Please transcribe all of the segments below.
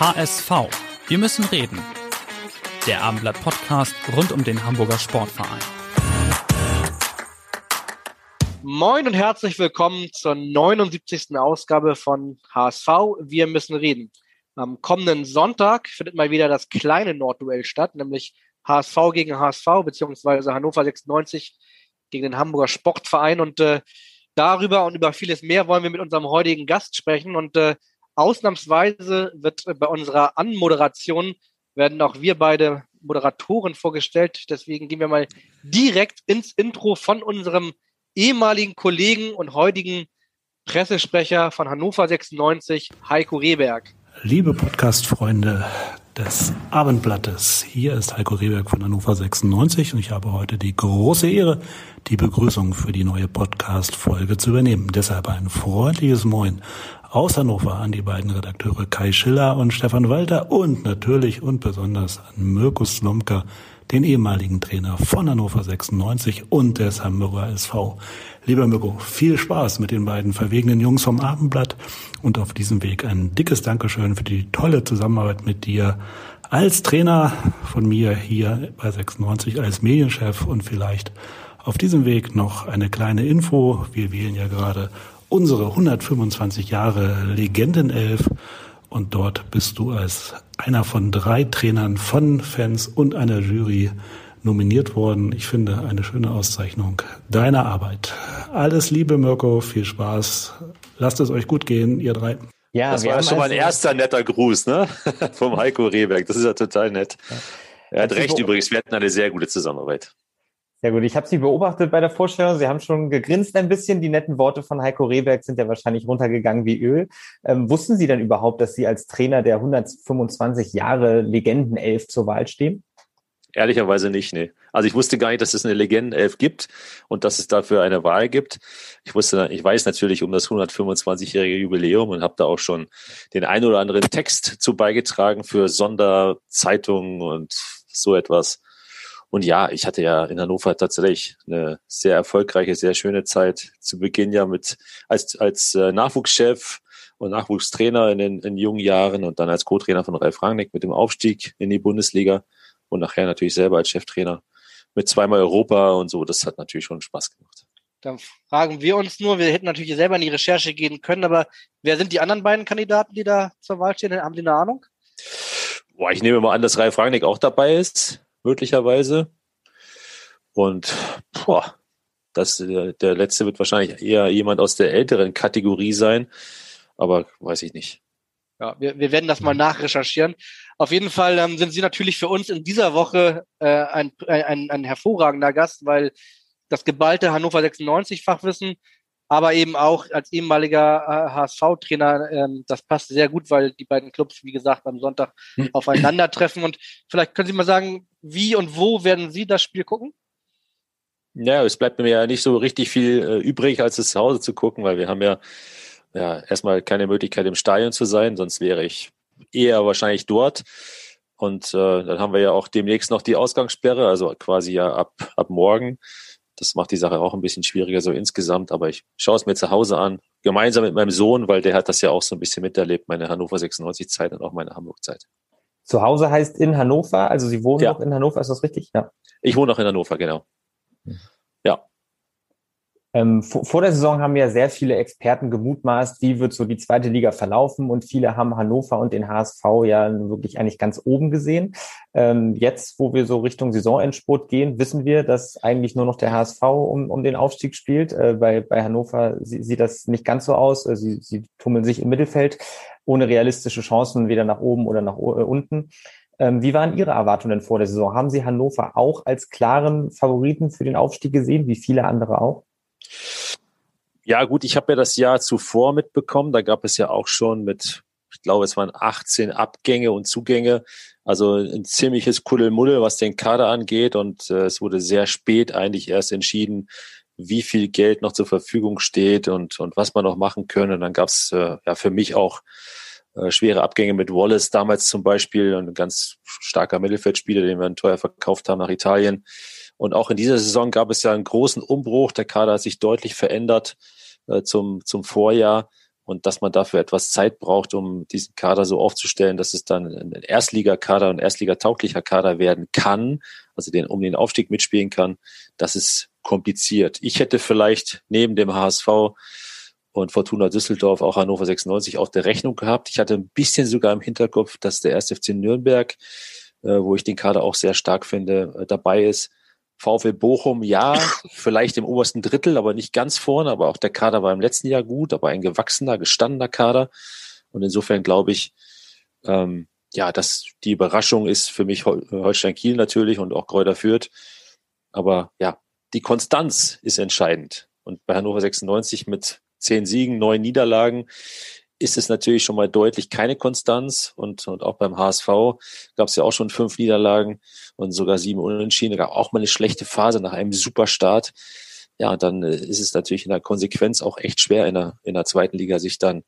HSV. Wir müssen reden. Der Abendblatt Podcast rund um den Hamburger Sportverein. Moin und herzlich willkommen zur 79. Ausgabe von HSV. Wir müssen reden. Am kommenden Sonntag findet mal wieder das kleine Nordduell statt, nämlich HSV gegen HSV beziehungsweise Hannover 96 gegen den Hamburger Sportverein. Und äh, darüber und über vieles mehr wollen wir mit unserem heutigen Gast sprechen. Und äh, ausnahmsweise wird bei unserer Anmoderation werden auch wir beide Moderatoren vorgestellt. Deswegen gehen wir mal direkt ins Intro von unserem ehemaligen Kollegen und heutigen Pressesprecher von Hannover 96, Heiko Rehberg. Liebe Podcast-Freunde des Abendblattes, hier ist Heiko Rehberg von Hannover 96 und ich habe heute die große Ehre, die Begrüßung für die neue Podcast-Folge zu übernehmen. Deshalb ein freundliches Moin aus Hannover an die beiden Redakteure Kai Schiller und Stefan Walter und natürlich und besonders an Mirko Slomka, den ehemaligen Trainer von Hannover 96 und des Hamburger SV. Lieber Mirko, viel Spaß mit den beiden verwegenen Jungs vom Abendblatt und auf diesem Weg ein dickes Dankeschön für die tolle Zusammenarbeit mit dir als Trainer von mir hier bei 96 als Medienchef und vielleicht auf diesem Weg noch eine kleine Info. Wir wählen ja gerade unsere 125 Jahre Legendenelf und dort bist du als einer von drei Trainern von Fans und einer Jury nominiert worden. Ich finde eine schöne Auszeichnung deiner Arbeit. Alles Liebe, Mirko, viel Spaß. Lasst es euch gut gehen, ihr drei. Ja, das war schon mal ein also erster netter Gruß, ne? Vom Heiko Rehberg. Das ist ja total nett. Er hat recht übrigens, wir hatten eine sehr gute Zusammenarbeit. Sehr gut. Ich habe Sie beobachtet bei der Vorstellung. Sie haben schon gegrinst ein bisschen. Die netten Worte von Heiko Rehberg sind ja wahrscheinlich runtergegangen wie Öl. Ähm, wussten Sie denn überhaupt, dass Sie als Trainer der 125 Jahre Legendenelf zur Wahl stehen? Ehrlicherweise nicht, nee. Also ich wusste gar nicht, dass es eine Legendenelf gibt und dass es dafür eine Wahl gibt. Ich wusste, ich weiß natürlich um das 125-jährige Jubiläum und habe da auch schon den ein oder anderen Text zu beigetragen für Sonderzeitungen und so etwas. Und ja, ich hatte ja in Hannover tatsächlich eine sehr erfolgreiche, sehr schöne Zeit. Zu Beginn ja mit als, als äh, Nachwuchschef und Nachwuchstrainer in den in jungen Jahren und dann als Co-Trainer von Ralf Rangnick mit dem Aufstieg in die Bundesliga und nachher natürlich selber als Cheftrainer mit zweimal Europa und so. Das hat natürlich schon Spaß gemacht. Dann fragen wir uns nur, wir hätten natürlich selber in die Recherche gehen können, aber wer sind die anderen beiden Kandidaten, die da zur Wahl stehen? Haben die eine Ahnung? Boah, ich nehme mal an, dass Ralf Rangnick auch dabei ist möglicherweise. Und boah, das, äh, der letzte wird wahrscheinlich eher jemand aus der älteren Kategorie sein, aber weiß ich nicht. Ja, wir, wir werden das mal nachrecherchieren. Auf jeden Fall ähm, sind Sie natürlich für uns in dieser Woche äh, ein, ein, ein hervorragender Gast, weil das geballte Hannover 96 Fachwissen aber eben auch als ehemaliger äh, HSV-Trainer, ähm, das passt sehr gut, weil die beiden Clubs, wie gesagt, am Sonntag hm. aufeinandertreffen. Und vielleicht können Sie mal sagen, wie und wo werden Sie das Spiel gucken? Ja, es bleibt mir ja nicht so richtig viel äh, übrig, als es zu Hause zu gucken, weil wir haben ja, ja erstmal keine Möglichkeit im Stadion zu sein, sonst wäre ich eher wahrscheinlich dort. Und äh, dann haben wir ja auch demnächst noch die Ausgangssperre, also quasi ja ab, ab morgen. Das macht die Sache auch ein bisschen schwieriger so insgesamt, aber ich schaue es mir zu Hause an, gemeinsam mit meinem Sohn, weil der hat das ja auch so ein bisschen miterlebt, meine Hannover 96 Zeit und auch meine Hamburg Zeit. Zu Hause heißt in Hannover, also Sie wohnen ja. noch in Hannover, ist das richtig? Ja. Ich wohne noch in Hannover, genau. Hm. Ähm, vor, der Saison haben ja sehr viele Experten gemutmaßt, wie wird so die zweite Liga verlaufen und viele haben Hannover und den HSV ja wirklich eigentlich ganz oben gesehen. Ähm, jetzt, wo wir so Richtung Saisonendspurt gehen, wissen wir, dass eigentlich nur noch der HSV um, um den Aufstieg spielt. Äh, bei, bei Hannover sie, sieht das nicht ganz so aus. Äh, sie, sie tummeln sich im Mittelfeld ohne realistische Chancen, weder nach oben oder nach äh, unten. Ähm, wie waren Ihre Erwartungen vor der Saison? Haben Sie Hannover auch als klaren Favoriten für den Aufstieg gesehen, wie viele andere auch? Ja, gut, ich habe ja das Jahr zuvor mitbekommen. Da gab es ja auch schon mit, ich glaube, es waren 18 Abgänge und Zugänge. Also ein ziemliches Kuddelmuddel, was den Kader angeht. Und äh, es wurde sehr spät eigentlich erst entschieden, wie viel Geld noch zur Verfügung steht und, und was man noch machen können. Und dann gab es äh, ja für mich auch äh, schwere Abgänge mit Wallace damals zum Beispiel, ein ganz starker Mittelfeldspieler, den wir teuer verkauft haben nach Italien. Und auch in dieser Saison gab es ja einen großen Umbruch. Der Kader hat sich deutlich verändert äh, zum, zum Vorjahr. Und dass man dafür etwas Zeit braucht, um diesen Kader so aufzustellen, dass es dann ein Erstligakader und Erstligatauglicher Kader werden kann, also den, um den Aufstieg mitspielen kann, das ist kompliziert. Ich hätte vielleicht neben dem HSV und Fortuna Düsseldorf auch Hannover 96 auf der Rechnung gehabt. Ich hatte ein bisschen sogar im Hinterkopf, dass der 1. FC Nürnberg, äh, wo ich den Kader auch sehr stark finde, äh, dabei ist. VfL Bochum, ja, vielleicht im obersten Drittel, aber nicht ganz vorne. Aber auch der Kader war im letzten Jahr gut, aber ein gewachsener, gestandener Kader. Und insofern glaube ich, ähm, ja, dass die Überraschung ist für mich Holstein Kiel natürlich und auch Kräuter Fürth. Aber ja, die Konstanz ist entscheidend. Und bei Hannover 96 mit zehn Siegen, neun Niederlagen ist es natürlich schon mal deutlich keine Konstanz. Und, und auch beim HSV gab es ja auch schon fünf Niederlagen und sogar sieben Unentschieden. Da gab auch mal eine schlechte Phase nach einem Superstart. Ja, und dann äh, ist es natürlich in der Konsequenz auch echt schwer in der, in der zweiten Liga sich dann,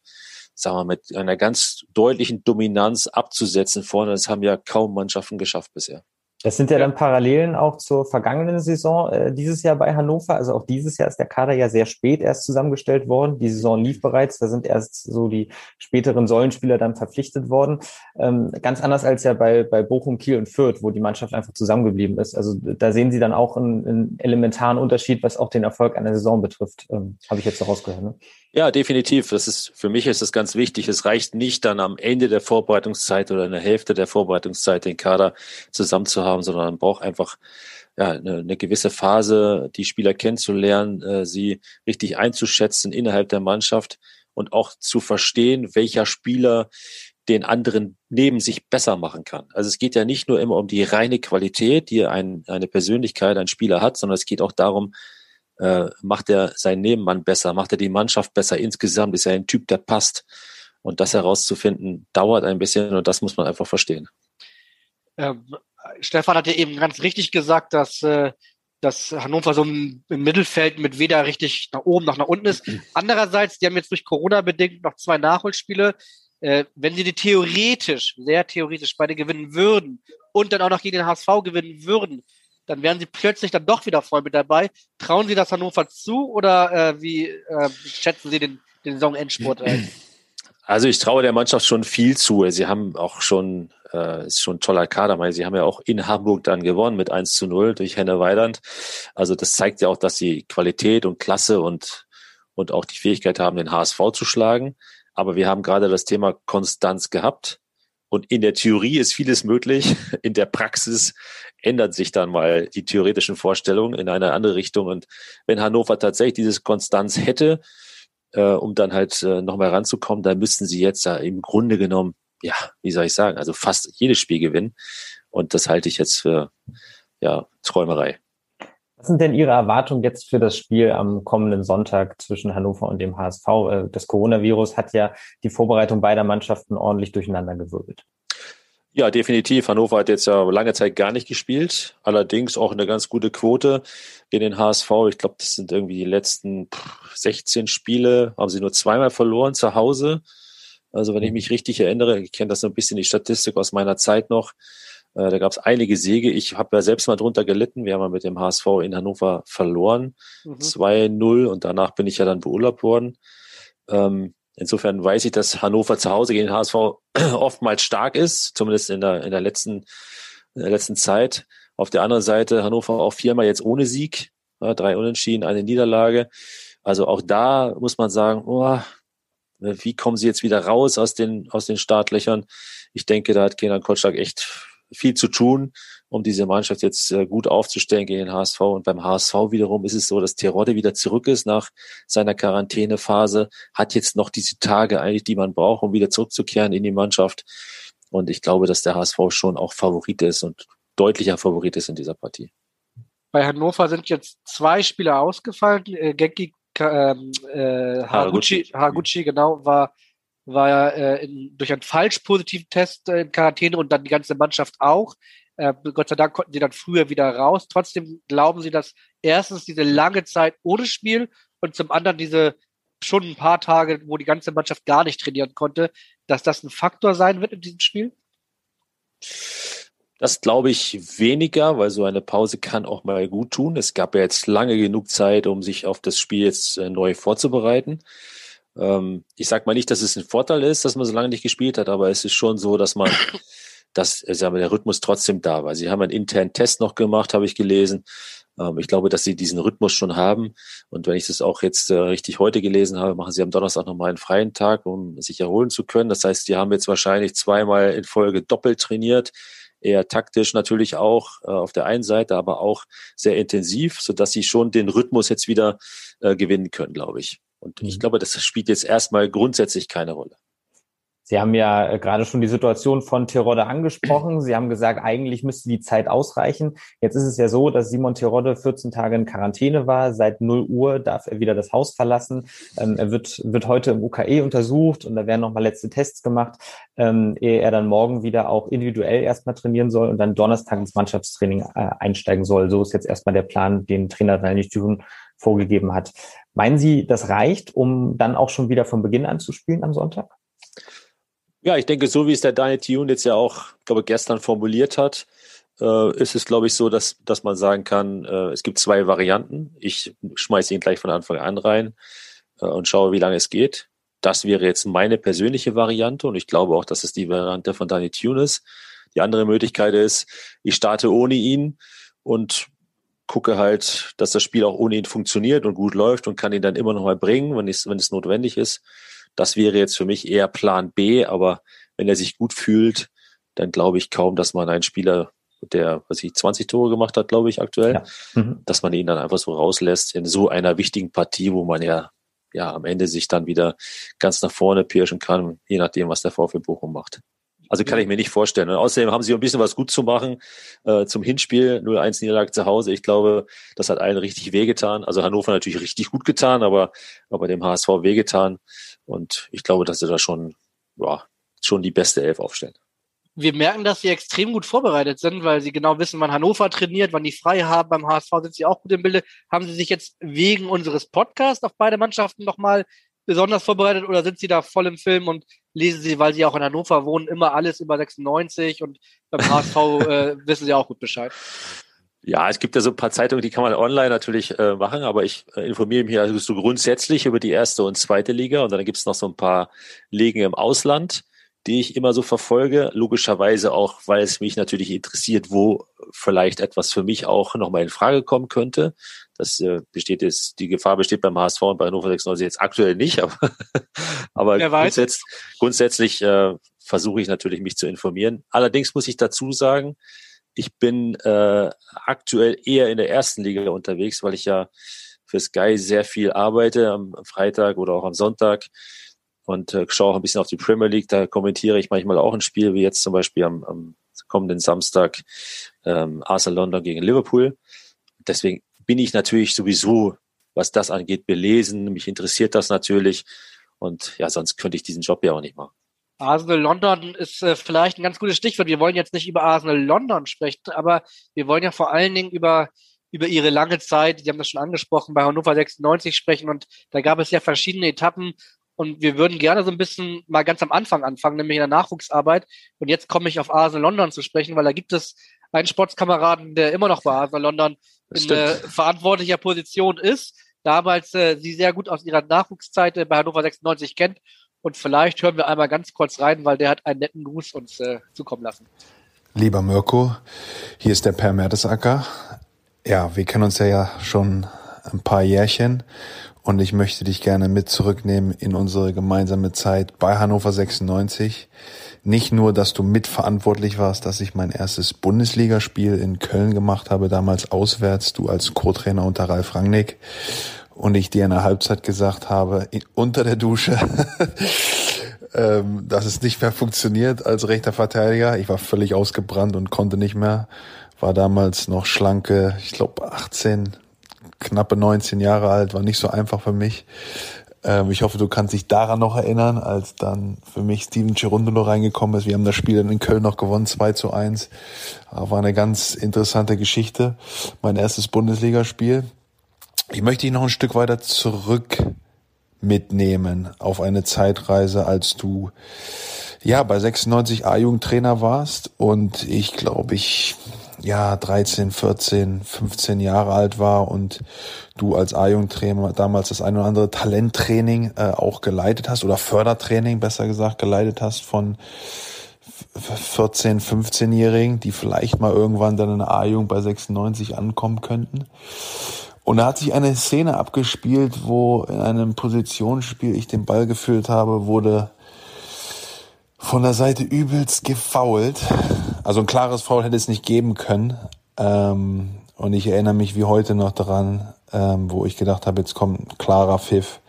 sagen wir, mit einer ganz deutlichen Dominanz abzusetzen vorne. Das haben ja kaum Mannschaften geschafft bisher. Das sind ja, dann Parallelen auch zur vergangenen Saison äh, dieses Jahr bei Hannover. Also auch dieses Jahr ist der Kader ja sehr spät erst zusammengestellt worden. Die Saison lief bereits, da sind erst so die späteren Säulenspieler dann verpflichtet worden. Ähm, ganz anders als ja bei, bei Bochum, Kiel und Fürth, wo die Mannschaft einfach zusammengeblieben ist. Also da sehen Sie dann auch einen, einen elementaren Unterschied, was auch den Erfolg einer Saison betrifft. Ähm, Habe ich jetzt so rausgehört. Ne? Ja, definitiv. Das ist, für mich ist das ganz wichtig. Es reicht nicht dann am Ende der Vorbereitungszeit oder in der Hälfte der Vorbereitungszeit den Kader zusammen zu haben, sondern man braucht einfach ja, eine, eine gewisse Phase, die Spieler kennenzulernen, äh, sie richtig einzuschätzen innerhalb der Mannschaft und auch zu verstehen, welcher Spieler den anderen neben sich besser machen kann. Also es geht ja nicht nur immer um die reine Qualität, die ein, eine Persönlichkeit, ein Spieler hat, sondern es geht auch darum, äh, macht er seinen Nebenmann besser, macht er die Mannschaft besser insgesamt, ist er ein Typ, der passt. Und das herauszufinden, dauert ein bisschen und das muss man einfach verstehen. Ähm, Stefan hat ja eben ganz richtig gesagt, dass, äh, dass Hannover so im, im, Mittelfeld mit weder richtig nach oben noch nach unten ist. Andererseits, die haben jetzt durch Corona bedingt noch zwei Nachholspiele. Äh, wenn sie die theoretisch, sehr theoretisch beide gewinnen würden und dann auch noch gegen den HSV gewinnen würden, dann wären sie plötzlich dann doch wieder voll mit dabei. Trauen Sie das Hannover zu oder äh, wie äh, schätzen Sie den, den Saisonendspurt ein? Also ich traue der Mannschaft schon viel zu. Sie haben auch schon, äh, ist schon ein toller Kader, weil sie haben ja auch in Hamburg dann gewonnen mit 1 zu 0 durch Henne Weidand. Also das zeigt ja auch, dass sie Qualität und Klasse und, und auch die Fähigkeit haben, den HSV zu schlagen. Aber wir haben gerade das Thema Konstanz gehabt. Und in der Theorie ist vieles möglich. In der Praxis ändert sich dann mal die theoretischen Vorstellungen in eine andere Richtung. Und wenn Hannover tatsächlich dieses Konstanz hätte, äh, um dann halt äh, nochmal ranzukommen, dann müssten sie jetzt ja im Grunde genommen, ja, wie soll ich sagen, also fast jedes Spiel gewinnen. Und das halte ich jetzt für ja, Träumerei. Was sind denn Ihre Erwartungen jetzt für das Spiel am kommenden Sonntag zwischen Hannover und dem HSV? Äh, das Coronavirus hat ja die Vorbereitung beider Mannschaften ordentlich durcheinandergewirbelt. Ja, definitiv. Hannover hat jetzt ja lange Zeit gar nicht gespielt. Allerdings auch eine ganz gute Quote gegen den HSV. Ich glaube, das sind irgendwie die letzten 16 Spiele, haben sie nur zweimal verloren zu Hause. Also wenn ich mich richtig erinnere, ich kenne das so ein bisschen die Statistik aus meiner Zeit noch, äh, da gab es einige Siege. Ich habe ja selbst mal drunter gelitten. Wir haben ja mit dem HSV in Hannover verloren. Mhm. 2-0 und danach bin ich ja dann beurlaubt worden. Ähm, insofern weiß ich, dass Hannover zu Hause gegen den HSV oftmals stark ist, zumindest in der, in der letzten, in der letzten Zeit. Auf der anderen Seite Hannover auch viermal jetzt ohne Sieg, ja, drei Unentschieden, eine Niederlage. Also auch da muss man sagen, oh, wie kommen sie jetzt wieder raus aus den, aus den Startlöchern? Ich denke, da hat Kenan Kotschak echt viel zu tun, um diese Mannschaft jetzt äh, gut aufzustellen gegen den HSV. Und beim HSV wiederum ist es so, dass Terodde wieder zurück ist nach seiner Quarantänephase, hat jetzt noch diese Tage eigentlich, die man braucht, um wieder zurückzukehren in die Mannschaft. Und ich glaube, dass der HSV schon auch Favorit ist und deutlicher Favorit ist in dieser Partie. Bei Hannover sind jetzt zwei Spieler ausgefallen. Äh, Genki ähm, äh, Haraguchi, Haraguchi, genau, war, war äh, in, durch einen falsch positiven Test äh, in Quarantäne und dann die ganze Mannschaft auch. Äh, Gott sei Dank konnten sie dann früher wieder raus. Trotzdem glauben sie, dass erstens diese lange Zeit ohne Spiel und zum anderen diese schon ein paar Tage, wo die ganze Mannschaft gar nicht trainieren konnte, dass das ein Faktor sein wird in diesem Spiel? Das glaube ich weniger, weil so eine Pause kann auch mal gut tun. Es gab ja jetzt lange genug Zeit, um sich auf das Spiel jetzt äh, neu vorzubereiten. Ähm, ich sage mal nicht, dass es ein Vorteil ist, dass man so lange nicht gespielt hat, aber es ist schon so, dass man, dass äh, sagen wir, der Rhythmus trotzdem da war. Sie haben einen internen Test noch gemacht, habe ich gelesen. Ähm, ich glaube, dass sie diesen Rhythmus schon haben. Und wenn ich das auch jetzt äh, richtig heute gelesen habe, machen sie am Donnerstag nochmal einen freien Tag, um sich erholen zu können. Das heißt, die haben jetzt wahrscheinlich zweimal in Folge doppelt trainiert eher taktisch natürlich auch äh, auf der einen Seite, aber auch sehr intensiv, so dass sie schon den Rhythmus jetzt wieder äh, gewinnen können, glaube ich. Und ich mhm. glaube, das spielt jetzt erstmal grundsätzlich keine Rolle. Sie haben ja äh, gerade schon die Situation von Terodde angesprochen. Sie haben gesagt, eigentlich müsste die Zeit ausreichen. Jetzt ist es ja so, dass Simon Terodde 14 Tage in Quarantäne war. Seit 0 Uhr darf er wieder das Haus verlassen. Ähm, er wird, wird heute im UKE untersucht und da werden nochmal letzte Tests gemacht, ähm, ehe er dann morgen wieder auch individuell erstmal trainieren soll und dann Donnerstag ins Mannschaftstraining äh, einsteigen soll. So ist jetzt erstmal der Plan, den Trainer Daniel Düren vorgegeben hat. Meinen Sie, das reicht, um dann auch schon wieder von Beginn an zu spielen am Sonntag? Ja, ich denke, so wie es der Daniel Tune jetzt ja auch, glaube gestern formuliert hat, äh, ist es, glaube ich, so, dass, dass man sagen kann, äh, es gibt zwei Varianten. Ich schmeiße ihn gleich von Anfang an rein äh, und schaue, wie lange es geht. Das wäre jetzt meine persönliche Variante und ich glaube auch, dass es die Variante von Daniel Tune ist. Die andere Möglichkeit ist, ich starte ohne ihn und gucke halt, dass das Spiel auch ohne ihn funktioniert und gut läuft und kann ihn dann immer noch mal bringen, wenn es, wenn es notwendig ist. Das wäre jetzt für mich eher Plan B, aber wenn er sich gut fühlt, dann glaube ich kaum, dass man einen Spieler, der, was ich 20 Tore gemacht hat, glaube ich, aktuell, ja. mhm. dass man ihn dann einfach so rauslässt in so einer wichtigen Partie, wo man ja, ja am Ende sich dann wieder ganz nach vorne pirschen kann, je nachdem, was der VfB Bochum macht. Also kann ich mir nicht vorstellen. Und außerdem haben sie ein bisschen was gut zu machen äh, zum Hinspiel. 0-1 Niederlage zu Hause. Ich glaube, das hat allen richtig wehgetan. Also Hannover natürlich richtig gut getan, aber, aber dem HSV wehgetan. Und ich glaube, dass sie da schon, ja, schon die beste Elf aufstellen. Wir merken, dass sie extrem gut vorbereitet sind, weil sie genau wissen, wann Hannover trainiert, wann die frei haben. Beim HSV sind sie auch gut im Bilde. Haben sie sich jetzt wegen unseres Podcasts auf beide Mannschaften nochmal besonders vorbereitet oder sind sie da voll im Film und lesen sie, weil sie auch in Hannover wohnen, immer alles über 96 und beim HSV äh, wissen sie auch gut Bescheid? Ja, es gibt ja so ein paar Zeitungen, die kann man online natürlich äh, machen, aber ich äh, informiere mich also so grundsätzlich über die erste und zweite Liga und dann gibt es noch so ein paar Ligen im Ausland, die ich immer so verfolge. Logischerweise auch, weil es mich natürlich interessiert, wo vielleicht etwas für mich auch nochmal in Frage kommen könnte. Das äh, besteht jetzt, die Gefahr besteht beim HSV und bei Hannover 96 jetzt aktuell nicht, aber, aber grundsätzlich, grundsätzlich äh, versuche ich natürlich mich zu informieren. Allerdings muss ich dazu sagen, ich bin äh, aktuell eher in der ersten Liga unterwegs, weil ich ja für Sky sehr viel arbeite am Freitag oder auch am Sonntag und äh, schaue auch ein bisschen auf die Premier League. Da kommentiere ich manchmal auch ein Spiel, wie jetzt zum Beispiel am, am kommenden Samstag ähm, Arsenal London gegen Liverpool. Deswegen bin ich natürlich sowieso, was das angeht, belesen. Mich interessiert das natürlich. Und ja, sonst könnte ich diesen Job ja auch nicht machen. Arsenal London ist äh, vielleicht ein ganz gutes Stichwort. Wir wollen jetzt nicht über Arsenal London sprechen, aber wir wollen ja vor allen Dingen über, über ihre lange Zeit, Sie haben das schon angesprochen, bei Hannover 96 sprechen. Und da gab es ja verschiedene Etappen. Und wir würden gerne so ein bisschen mal ganz am Anfang anfangen, nämlich in der Nachwuchsarbeit. Und jetzt komme ich auf Arsenal London zu sprechen, weil da gibt es einen Sportskameraden, der immer noch bei Arsenal London in äh, verantwortlicher Position ist. Damals äh, sie sehr gut aus ihrer Nachwuchszeit äh, bei Hannover 96 kennt und vielleicht hören wir einmal ganz kurz rein, weil der hat einen netten Gruß uns äh, zukommen lassen. Lieber Mirko, hier ist der Per Mertesacker. Ja, wir kennen uns ja, ja schon ein paar Jährchen und ich möchte dich gerne mit zurücknehmen in unsere gemeinsame Zeit bei Hannover 96. Nicht nur, dass du mitverantwortlich warst, dass ich mein erstes Bundesligaspiel in Köln gemacht habe, damals auswärts, du als Co-Trainer unter Ralf Rangnick und ich dir in der Halbzeit gesagt habe, unter der Dusche, ähm, dass es nicht mehr funktioniert als rechter Verteidiger. Ich war völlig ausgebrannt und konnte nicht mehr. War damals noch schlanke, ich glaube 18, knappe 19 Jahre alt, war nicht so einfach für mich. Ähm, ich hoffe, du kannst dich daran noch erinnern, als dann für mich Steven Cherundolo reingekommen ist. Wir haben das Spiel dann in Köln noch gewonnen, 2 zu 1. War eine ganz interessante Geschichte. Mein erstes Bundesligaspiel. Ich möchte dich noch ein Stück weiter zurück mitnehmen auf eine Zeitreise, als du ja bei 96 A-Jugendtrainer warst und ich glaube ich ja 13, 14, 15 Jahre alt war und du als A-Jugendtrainer damals das ein oder andere Talenttraining äh, auch geleitet hast oder Fördertraining besser gesagt geleitet hast von 14, 15-Jährigen, die vielleicht mal irgendwann dann in A-Jugend bei 96 ankommen könnten. Und da hat sich eine Szene abgespielt, wo in einem Positionsspiel ich den Ball gefüllt habe, wurde von der Seite übelst gefoult. Also ein klares Foul hätte es nicht geben können. Ähm, und ich erinnere mich wie heute noch daran, ähm, wo ich gedacht habe, jetzt kommt ein klarer Pfiff.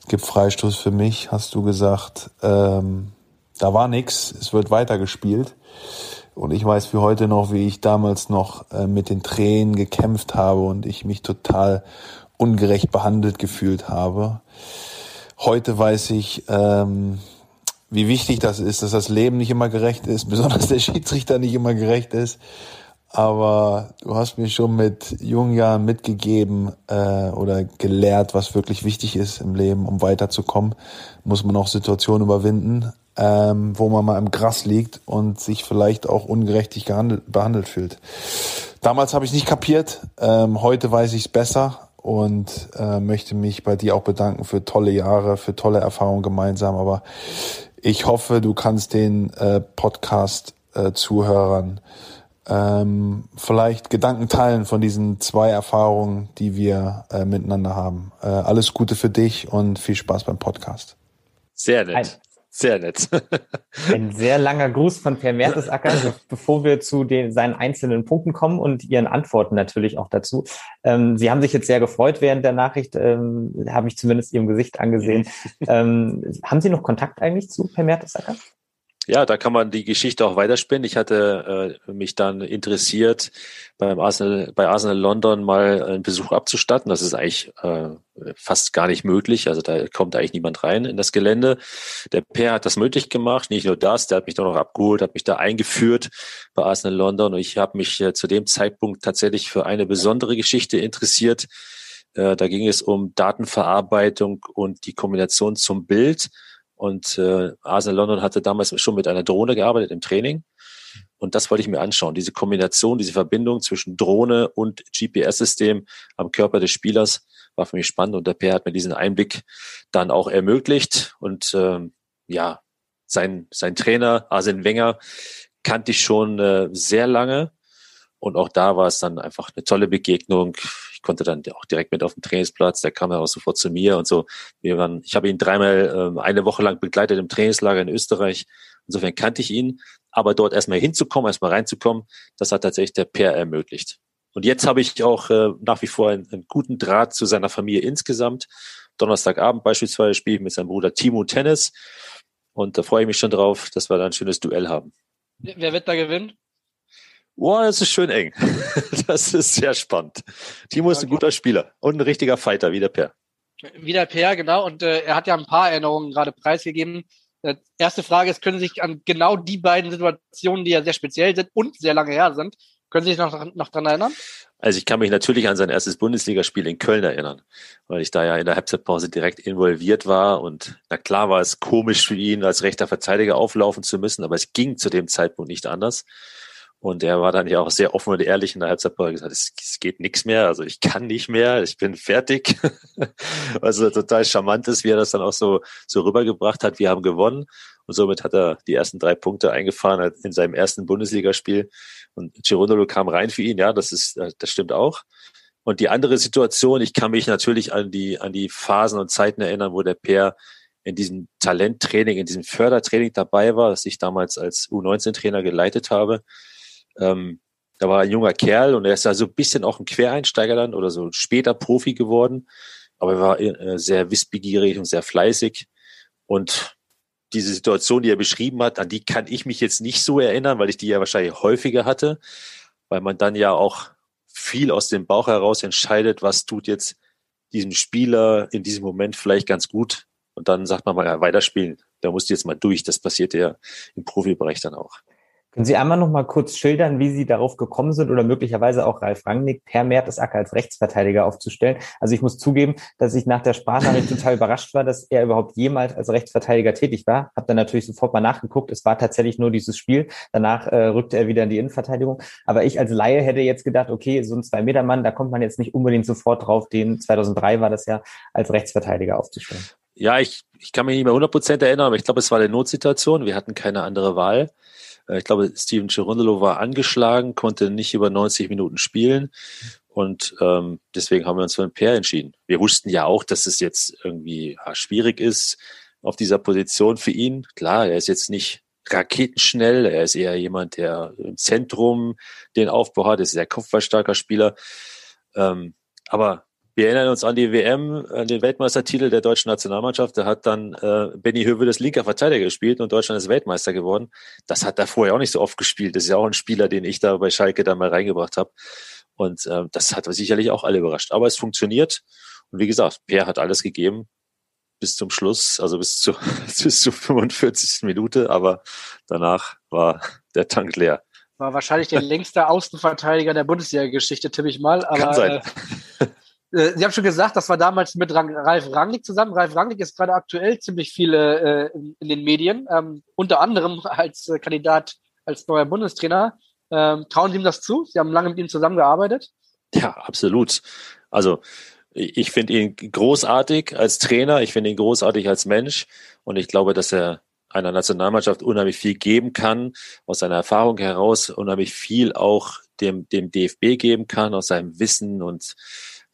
Es gibt Freistoß für mich, hast du gesagt. Ähm, da war nix, es wird weitergespielt. Und ich weiß wie heute noch, wie ich damals noch äh, mit den Tränen gekämpft habe und ich mich total ungerecht behandelt gefühlt habe. Heute weiß ich, ähm, wie wichtig das ist, dass das Leben nicht immer gerecht ist, besonders der Schiedsrichter nicht immer gerecht ist. Aber du hast mir schon mit jungen Jahren mitgegeben äh, oder gelehrt, was wirklich wichtig ist im Leben, um weiterzukommen, muss man auch Situationen überwinden ähm, wo man mal im Gras liegt und sich vielleicht auch ungerechtig behandelt fühlt. Damals habe ich nicht kapiert, ähm, heute weiß ich es besser und äh, möchte mich bei dir auch bedanken für tolle Jahre, für tolle Erfahrungen gemeinsam. Aber ich hoffe, du kannst den äh, Podcast-Zuhörern äh, ähm, vielleicht Gedanken teilen von diesen zwei Erfahrungen, die wir äh, miteinander haben. Äh, alles Gute für dich und viel Spaß beim Podcast. Sehr nett. Sehr nett. Ein sehr langer Gruß von Per Mertesacker, bevor wir zu den, seinen einzelnen Punkten kommen und Ihren Antworten natürlich auch dazu. Ähm, Sie haben sich jetzt sehr gefreut während der Nachricht, ähm, habe ich zumindest Ihrem Gesicht angesehen. ähm, haben Sie noch Kontakt eigentlich zu Per Mertesacker? Ja, da kann man die Geschichte auch weiterspinnen. Ich hatte äh, mich dann interessiert, beim Arsenal, bei Arsenal London mal einen Besuch abzustatten. Das ist eigentlich äh, fast gar nicht möglich. Also da kommt eigentlich niemand rein in das Gelände. Der Per hat das möglich gemacht. Nicht nur das, der hat mich doch noch abgeholt, hat mich da eingeführt bei Arsenal London. Und ich habe mich äh, zu dem Zeitpunkt tatsächlich für eine besondere Geschichte interessiert. Äh, da ging es um Datenverarbeitung und die Kombination zum Bild. Und äh, Arsenal London hatte damals schon mit einer Drohne gearbeitet im Training. Und das wollte ich mir anschauen. Diese Kombination, diese Verbindung zwischen Drohne und GPS-System am Körper des Spielers war für mich spannend. Und der Per hat mir diesen Einblick dann auch ermöglicht. Und ähm, ja, sein, sein Trainer, Arsene Wenger, kannte ich schon äh, sehr lange. Und auch da war es dann einfach eine tolle Begegnung. Konnte dann auch direkt mit auf den Trainingsplatz. Der kam ja auch sofort zu mir und so. Wir waren, ich habe ihn dreimal ähm, eine Woche lang begleitet im Trainingslager in Österreich. Insofern kannte ich ihn. Aber dort erstmal hinzukommen, erstmal reinzukommen, das hat tatsächlich der Per ermöglicht. Und jetzt habe ich auch äh, nach wie vor einen, einen guten Draht zu seiner Familie insgesamt. Donnerstagabend beispielsweise spiele ich mit seinem Bruder Timo Tennis. Und da freue ich mich schon drauf, dass wir da ein schönes Duell haben. Wer wird da gewinnen? Boah, das ist schön eng. Das ist sehr spannend. Timo ist ein guter Spieler und ein richtiger Fighter, wie der Per. Wie der Per, genau. Und äh, er hat ja ein paar Erinnerungen gerade preisgegeben. Äh, erste Frage ist, können Sie sich an genau die beiden Situationen, die ja sehr speziell sind und sehr lange her sind, können Sie sich noch, noch dran erinnern? Also ich kann mich natürlich an sein erstes Bundesligaspiel in Köln erinnern, weil ich da ja in der Halbzeitpause direkt involviert war und na klar war es komisch für ihn, als rechter Verteidiger auflaufen zu müssen, aber es ging zu dem Zeitpunkt nicht anders. Und er war dann ja auch sehr offen und ehrlich in der Halbzeitpause gesagt, es, es geht nichts mehr, also ich kann nicht mehr, ich bin fertig. also total charmant ist, wie er das dann auch so, so rübergebracht hat. Wir haben gewonnen und somit hat er die ersten drei Punkte eingefahren in seinem ersten Bundesligaspiel. Und Girondolo kam rein für ihn, ja, das ist, das stimmt auch. Und die andere Situation, ich kann mich natürlich an die, an die Phasen und Zeiten erinnern, wo der Peer in diesem Talenttraining, in diesem Fördertraining dabei war, das ich damals als U19-Trainer geleitet habe. Ähm, da war ein junger Kerl und er ist ja so ein bisschen auch ein Quereinsteiger dann oder so später Profi geworden. Aber er war äh, sehr wissbegierig und sehr fleißig. Und diese Situation, die er beschrieben hat, an die kann ich mich jetzt nicht so erinnern, weil ich die ja wahrscheinlich häufiger hatte, weil man dann ja auch viel aus dem Bauch heraus entscheidet, was tut jetzt diesem Spieler in diesem Moment vielleicht ganz gut. Und dann sagt man mal, ja, weiterspielen. Da musst du jetzt mal durch. Das passiert ja im Profibereich dann auch. Können Sie einmal noch mal kurz schildern, wie Sie darauf gekommen sind oder möglicherweise auch Ralf Rangnick per Mertesacker als Rechtsverteidiger aufzustellen? Also ich muss zugeben, dass ich nach der Sprachnachricht total überrascht war, dass er überhaupt jemals als Rechtsverteidiger tätig war. Hab dann natürlich sofort mal nachgeguckt. Es war tatsächlich nur dieses Spiel. Danach äh, rückte er wieder in die Innenverteidigung. Aber ich als Laie hätte jetzt gedacht, okay, so ein Zwei-Meter-Mann, da kommt man jetzt nicht unbedingt sofort drauf, den 2003 war das ja, als Rechtsverteidiger aufzustellen. Ja, ich, ich kann mich nicht mehr 100 Prozent erinnern, aber ich glaube, es war eine Notsituation. Wir hatten keine andere Wahl. Äh, ich glaube, Steven Cherundolo war angeschlagen, konnte nicht über 90 Minuten spielen. Und ähm, deswegen haben wir uns für ein Pair entschieden. Wir wussten ja auch, dass es jetzt irgendwie ja, schwierig ist auf dieser Position für ihn. Klar, er ist jetzt nicht raketenschnell, er ist eher jemand, der im Zentrum den Aufbau hat, ist ein sehr kopfballstarker Spieler. Ähm, aber wir erinnern uns an die WM, an den Weltmeistertitel der deutschen Nationalmannschaft. Da hat dann äh, Benny Höwe das linker Verteidiger gespielt und Deutschland ist Weltmeister geworden. Das hat er vorher auch nicht so oft gespielt. Das ist ja auch ein Spieler, den ich da bei Schalke dann mal reingebracht habe. Und äh, das hat sicherlich auch alle überrascht. Aber es funktioniert. Und wie gesagt, Per hat alles gegeben bis zum Schluss, also bis, zu, bis zur 45. Minute. Aber danach war der Tank leer. War wahrscheinlich der längste Außenverteidiger der Bundesliga-Geschichte, tippe ich mal. Aber, Kann sein. Äh, äh, Sie haben schon gesagt, das war damals mit Ralf Rangnick zusammen. Ralf Rangnick ist gerade aktuell ziemlich viele äh, in, in, den Medien, ähm, unter anderem als äh, Kandidat als neuer Bundestrainer. Ähm, trauen Sie ihm das zu? Sie haben lange mit ihm zusammengearbeitet. Ja, absolut. Also ich finde ihn großartig als Trainer, ich finde ihn großartig als Mensch und ich glaube, dass er einer Nationalmannschaft unheimlich viel geben kann, aus seiner Erfahrung heraus unheimlich viel auch dem, dem DFB geben kann, aus seinem Wissen und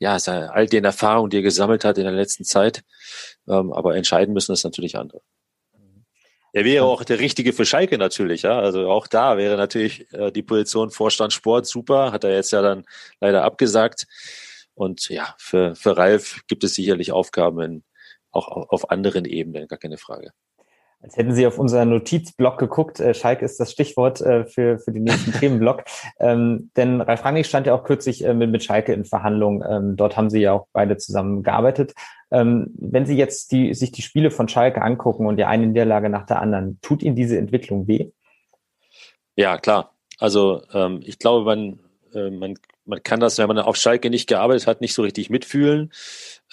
ja, all den Erfahrungen, die er gesammelt hat in der letzten Zeit. Ähm, aber entscheiden müssen es natürlich andere. Er wäre auch der Richtige für Schalke natürlich, ja. Also auch da wäre natürlich äh, die Position Vorstand Sport super, hat er jetzt ja dann leider abgesagt. Und ja, für, für Ralf gibt es sicherlich Aufgaben in, auch auf anderen Ebenen, gar keine Frage. Als hätten Sie auf unseren Notizblock geguckt. Äh, Schalke ist das Stichwort äh, für, für den nächsten Themenblock. Ähm, denn Ralf Rangnick stand ja auch kürzlich äh, mit, mit Schalke in Verhandlungen. Ähm, dort haben Sie ja auch beide zusammen gearbeitet. Ähm, wenn Sie jetzt die, sich die Spiele von Schalke angucken und die eine Niederlage nach der anderen, tut Ihnen diese Entwicklung weh? Ja, klar. Also ähm, ich glaube, man, äh, man, man kann das, wenn man auf Schalke nicht gearbeitet hat, nicht so richtig mitfühlen,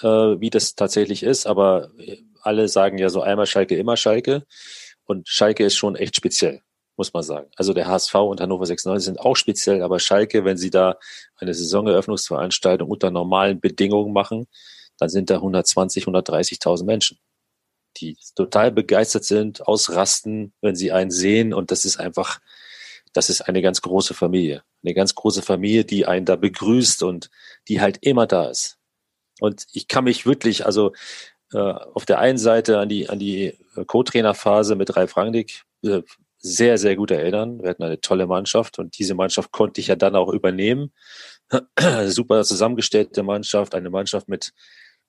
äh, wie das tatsächlich ist. Aber äh, alle sagen ja so einmal Schalke, immer Schalke. Und Schalke ist schon echt speziell, muss man sagen. Also der HSV und Hannover 96 sind auch speziell, aber Schalke, wenn sie da eine Saisoneröffnungsveranstaltung unter normalen Bedingungen machen, dann sind da 120, 130.000 Menschen, die total begeistert sind, ausrasten, wenn sie einen sehen. Und das ist einfach, das ist eine ganz große Familie. Eine ganz große Familie, die einen da begrüßt und die halt immer da ist. Und ich kann mich wirklich, also auf der einen Seite an die, an die Co-Trainer-Phase mit Ralf Rangnick äh, sehr, sehr gut erinnern. Wir hatten eine tolle Mannschaft und diese Mannschaft konnte ich ja dann auch übernehmen. Super zusammengestellte Mannschaft, eine Mannschaft mit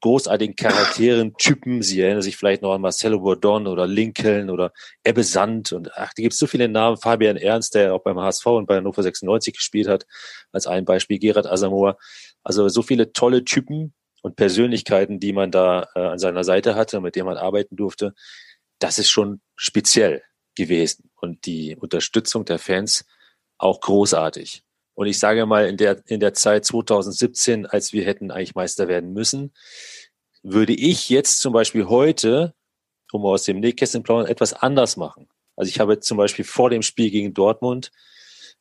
großartigen Charakteren, Typen. Sie erinnern sich vielleicht noch an Marcelo Bordon oder Lincoln oder Ebbe Sand und ach, da gibt es so viele Namen. Fabian Ernst, der auch beim HSV und bei Hannover 96 gespielt hat, als ein Beispiel. Gerard Asamoah. Also so viele tolle Typen, und Persönlichkeiten, die man da äh, an seiner Seite hatte, mit denen man arbeiten durfte, das ist schon speziell gewesen. Und die Unterstützung der Fans auch großartig. Und ich sage mal, in der, in der Zeit 2017, als wir hätten eigentlich Meister werden müssen, würde ich jetzt zum Beispiel heute, um aus dem Nähkästchen plaudern, etwas anders machen. Also ich habe zum Beispiel vor dem Spiel gegen Dortmund,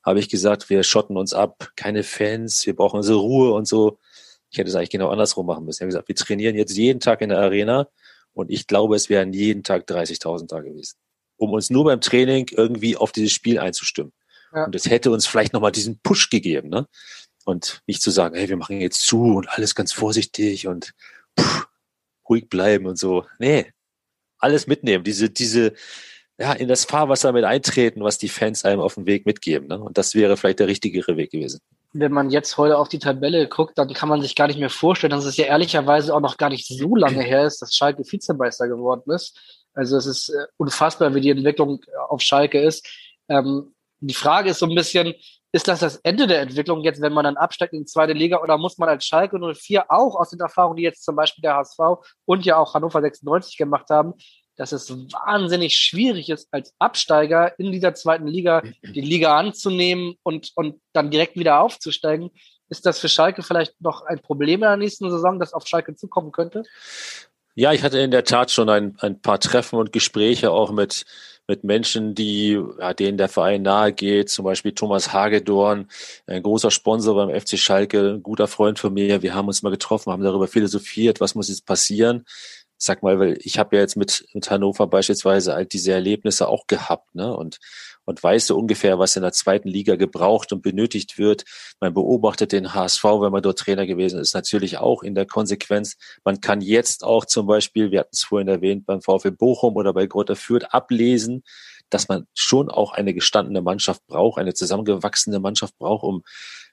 habe ich gesagt, wir schotten uns ab, keine Fans, wir brauchen unsere Ruhe und so. Ich hätte es eigentlich genau andersrum machen müssen. Ich habe gesagt, wir trainieren jetzt jeden Tag in der Arena und ich glaube, es wären jeden Tag 30.000 da gewesen, um uns nur beim Training irgendwie auf dieses Spiel einzustimmen. Ja. Und es hätte uns vielleicht nochmal diesen Push gegeben, ne? Und nicht zu sagen, hey, wir machen jetzt zu und alles ganz vorsichtig und pff, ruhig bleiben und so. Nee, alles mitnehmen. Diese, diese, ja, in das Fahrwasser mit eintreten, was die Fans einem auf dem Weg mitgeben. Ne? Und das wäre vielleicht der richtigere Weg gewesen wenn man jetzt heute auf die Tabelle guckt, dann kann man sich gar nicht mehr vorstellen, dass es ja ehrlicherweise auch noch gar nicht so lange her ist, dass Schalke Vizemeister geworden ist. Also es ist äh, unfassbar, wie die Entwicklung auf Schalke ist. Ähm, die Frage ist so ein bisschen, Ist das das Ende der Entwicklung jetzt, wenn man dann absteigt in die zweite Liga oder muss man als Schalke 04 auch aus den Erfahrungen, die jetzt zum Beispiel der HSV und ja auch Hannover 96 gemacht haben, dass es wahnsinnig schwierig ist, als Absteiger in dieser zweiten Liga die Liga anzunehmen und, und dann direkt wieder aufzusteigen. Ist das für Schalke vielleicht noch ein Problem in der nächsten Saison, das auf Schalke zukommen könnte? Ja, ich hatte in der Tat schon ein, ein paar Treffen und Gespräche auch mit, mit Menschen, die, ja, denen der Verein nahe geht, zum Beispiel Thomas Hagedorn, ein großer Sponsor beim FC Schalke, ein guter Freund von mir. Wir haben uns mal getroffen, haben darüber philosophiert, was muss jetzt passieren. Sag mal, weil ich habe ja jetzt mit, mit Hannover beispielsweise all diese Erlebnisse auch gehabt, ne? Und und weiß so ungefähr, was in der zweiten Liga gebraucht und benötigt wird. Man beobachtet den HSV, wenn man dort Trainer gewesen ist, natürlich auch in der Konsequenz. Man kann jetzt auch zum Beispiel, wir hatten es vorhin erwähnt, beim VfL Bochum oder bei Grotter Fürth ablesen, dass man schon auch eine gestandene Mannschaft braucht, eine zusammengewachsene Mannschaft braucht, um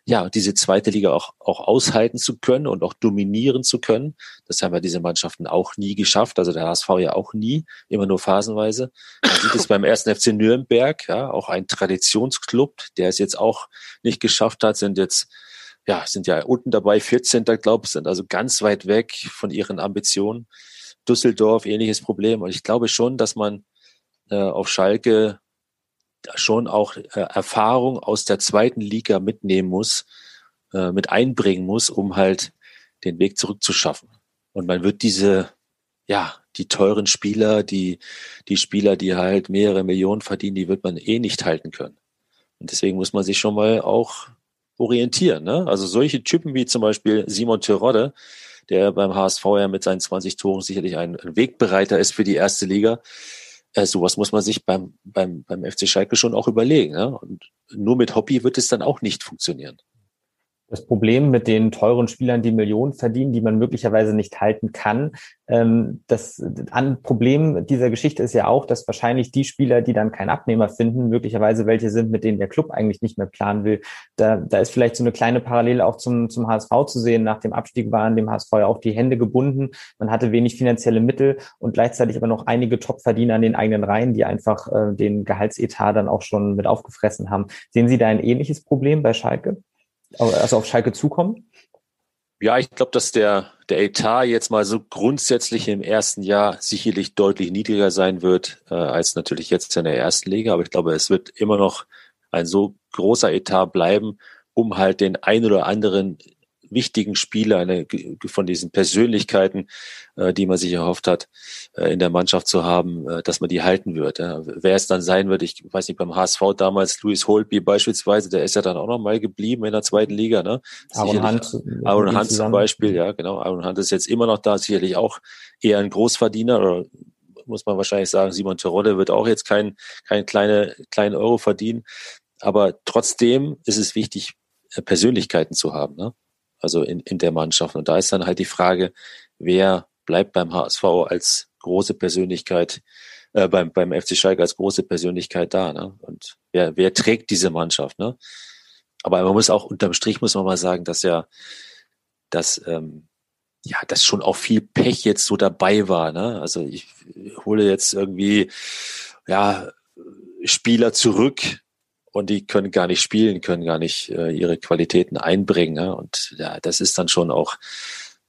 ja, diese zweite Liga auch, auch aushalten zu können und auch dominieren zu können. Das haben ja diese Mannschaften auch nie geschafft. Also der HSV ja auch nie, immer nur phasenweise. Man sieht es beim ersten FC Nürnberg, ja, auch ein Traditionsclub, der es jetzt auch nicht geschafft hat, sind jetzt, ja, sind ja unten dabei, 14. glaube ich, sind also ganz weit weg von ihren Ambitionen. Düsseldorf, ähnliches Problem. Und ich glaube schon, dass man äh, auf Schalke schon auch äh, Erfahrung aus der zweiten Liga mitnehmen muss, äh, mit einbringen muss, um halt den Weg zurückzuschaffen. Und man wird diese, ja, die teuren Spieler, die, die Spieler, die halt mehrere Millionen verdienen, die wird man eh nicht halten können. Und deswegen muss man sich schon mal auch orientieren. Ne? Also solche Typen wie zum Beispiel Simon Terodde, der beim HSV ja mit seinen 20 Toren sicherlich ein Wegbereiter ist für die erste Liga, äh, sowas muss man sich beim, beim, beim FC Schalke schon auch überlegen. Ne? Und nur mit Hobby wird es dann auch nicht funktionieren. Das Problem mit den teuren Spielern, die Millionen verdienen, die man möglicherweise nicht halten kann, ähm, das Problem dieser Geschichte ist ja auch, dass wahrscheinlich die Spieler, die dann keinen Abnehmer finden, möglicherweise welche sind, mit denen der Club eigentlich nicht mehr planen will. Da, da ist vielleicht so eine kleine Parallele auch zum, zum HSV zu sehen. Nach dem Abstieg waren dem HSV ja auch die Hände gebunden. Man hatte wenig finanzielle Mittel und gleichzeitig aber noch einige Top-Verdiener an den eigenen Reihen, die einfach äh, den Gehaltsetat dann auch schon mit aufgefressen haben. Sehen Sie da ein ähnliches Problem bei Schalke? Also auf Schalke zukommen? Ja, ich glaube, dass der, der Etat jetzt mal so grundsätzlich im ersten Jahr sicherlich deutlich niedriger sein wird, äh, als natürlich jetzt in der ersten Liga. Aber ich glaube, es wird immer noch ein so großer Etat bleiben, um halt den ein oder anderen wichtigen Spieler, eine, von diesen Persönlichkeiten, äh, die man sich erhofft hat, äh, in der Mannschaft zu haben, äh, dass man die halten wird. Ja. Wer es dann sein wird, ich weiß nicht, beim HSV damals, Luis Holby beispielsweise, der ist ja dann auch noch mal geblieben in der zweiten Liga. Ne? Aaron Hunt. Aaron Hunt zum Beispiel, ja, genau. Aaron Hunt ist jetzt immer noch da, sicherlich auch eher ein Großverdiener oder muss man wahrscheinlich sagen, Simon Terodde wird auch jetzt kein, kein kleine, kleinen Euro verdienen. Aber trotzdem ist es wichtig, äh, Persönlichkeiten zu haben. Ne? Also in, in der Mannschaft. Und da ist dann halt die Frage, wer bleibt beim HSV als große Persönlichkeit, äh, beim, beim FC Schalke als große Persönlichkeit da, ne? Und wer, wer trägt diese Mannschaft, ne? Aber man muss auch unterm Strich muss man mal sagen, dass ja, dass ähm, ja, dass schon auch viel Pech jetzt so dabei war. Ne? Also ich hole jetzt irgendwie ja Spieler zurück, und die können gar nicht spielen, können gar nicht äh, ihre Qualitäten einbringen. Ne? Und ja, das ist dann schon auch,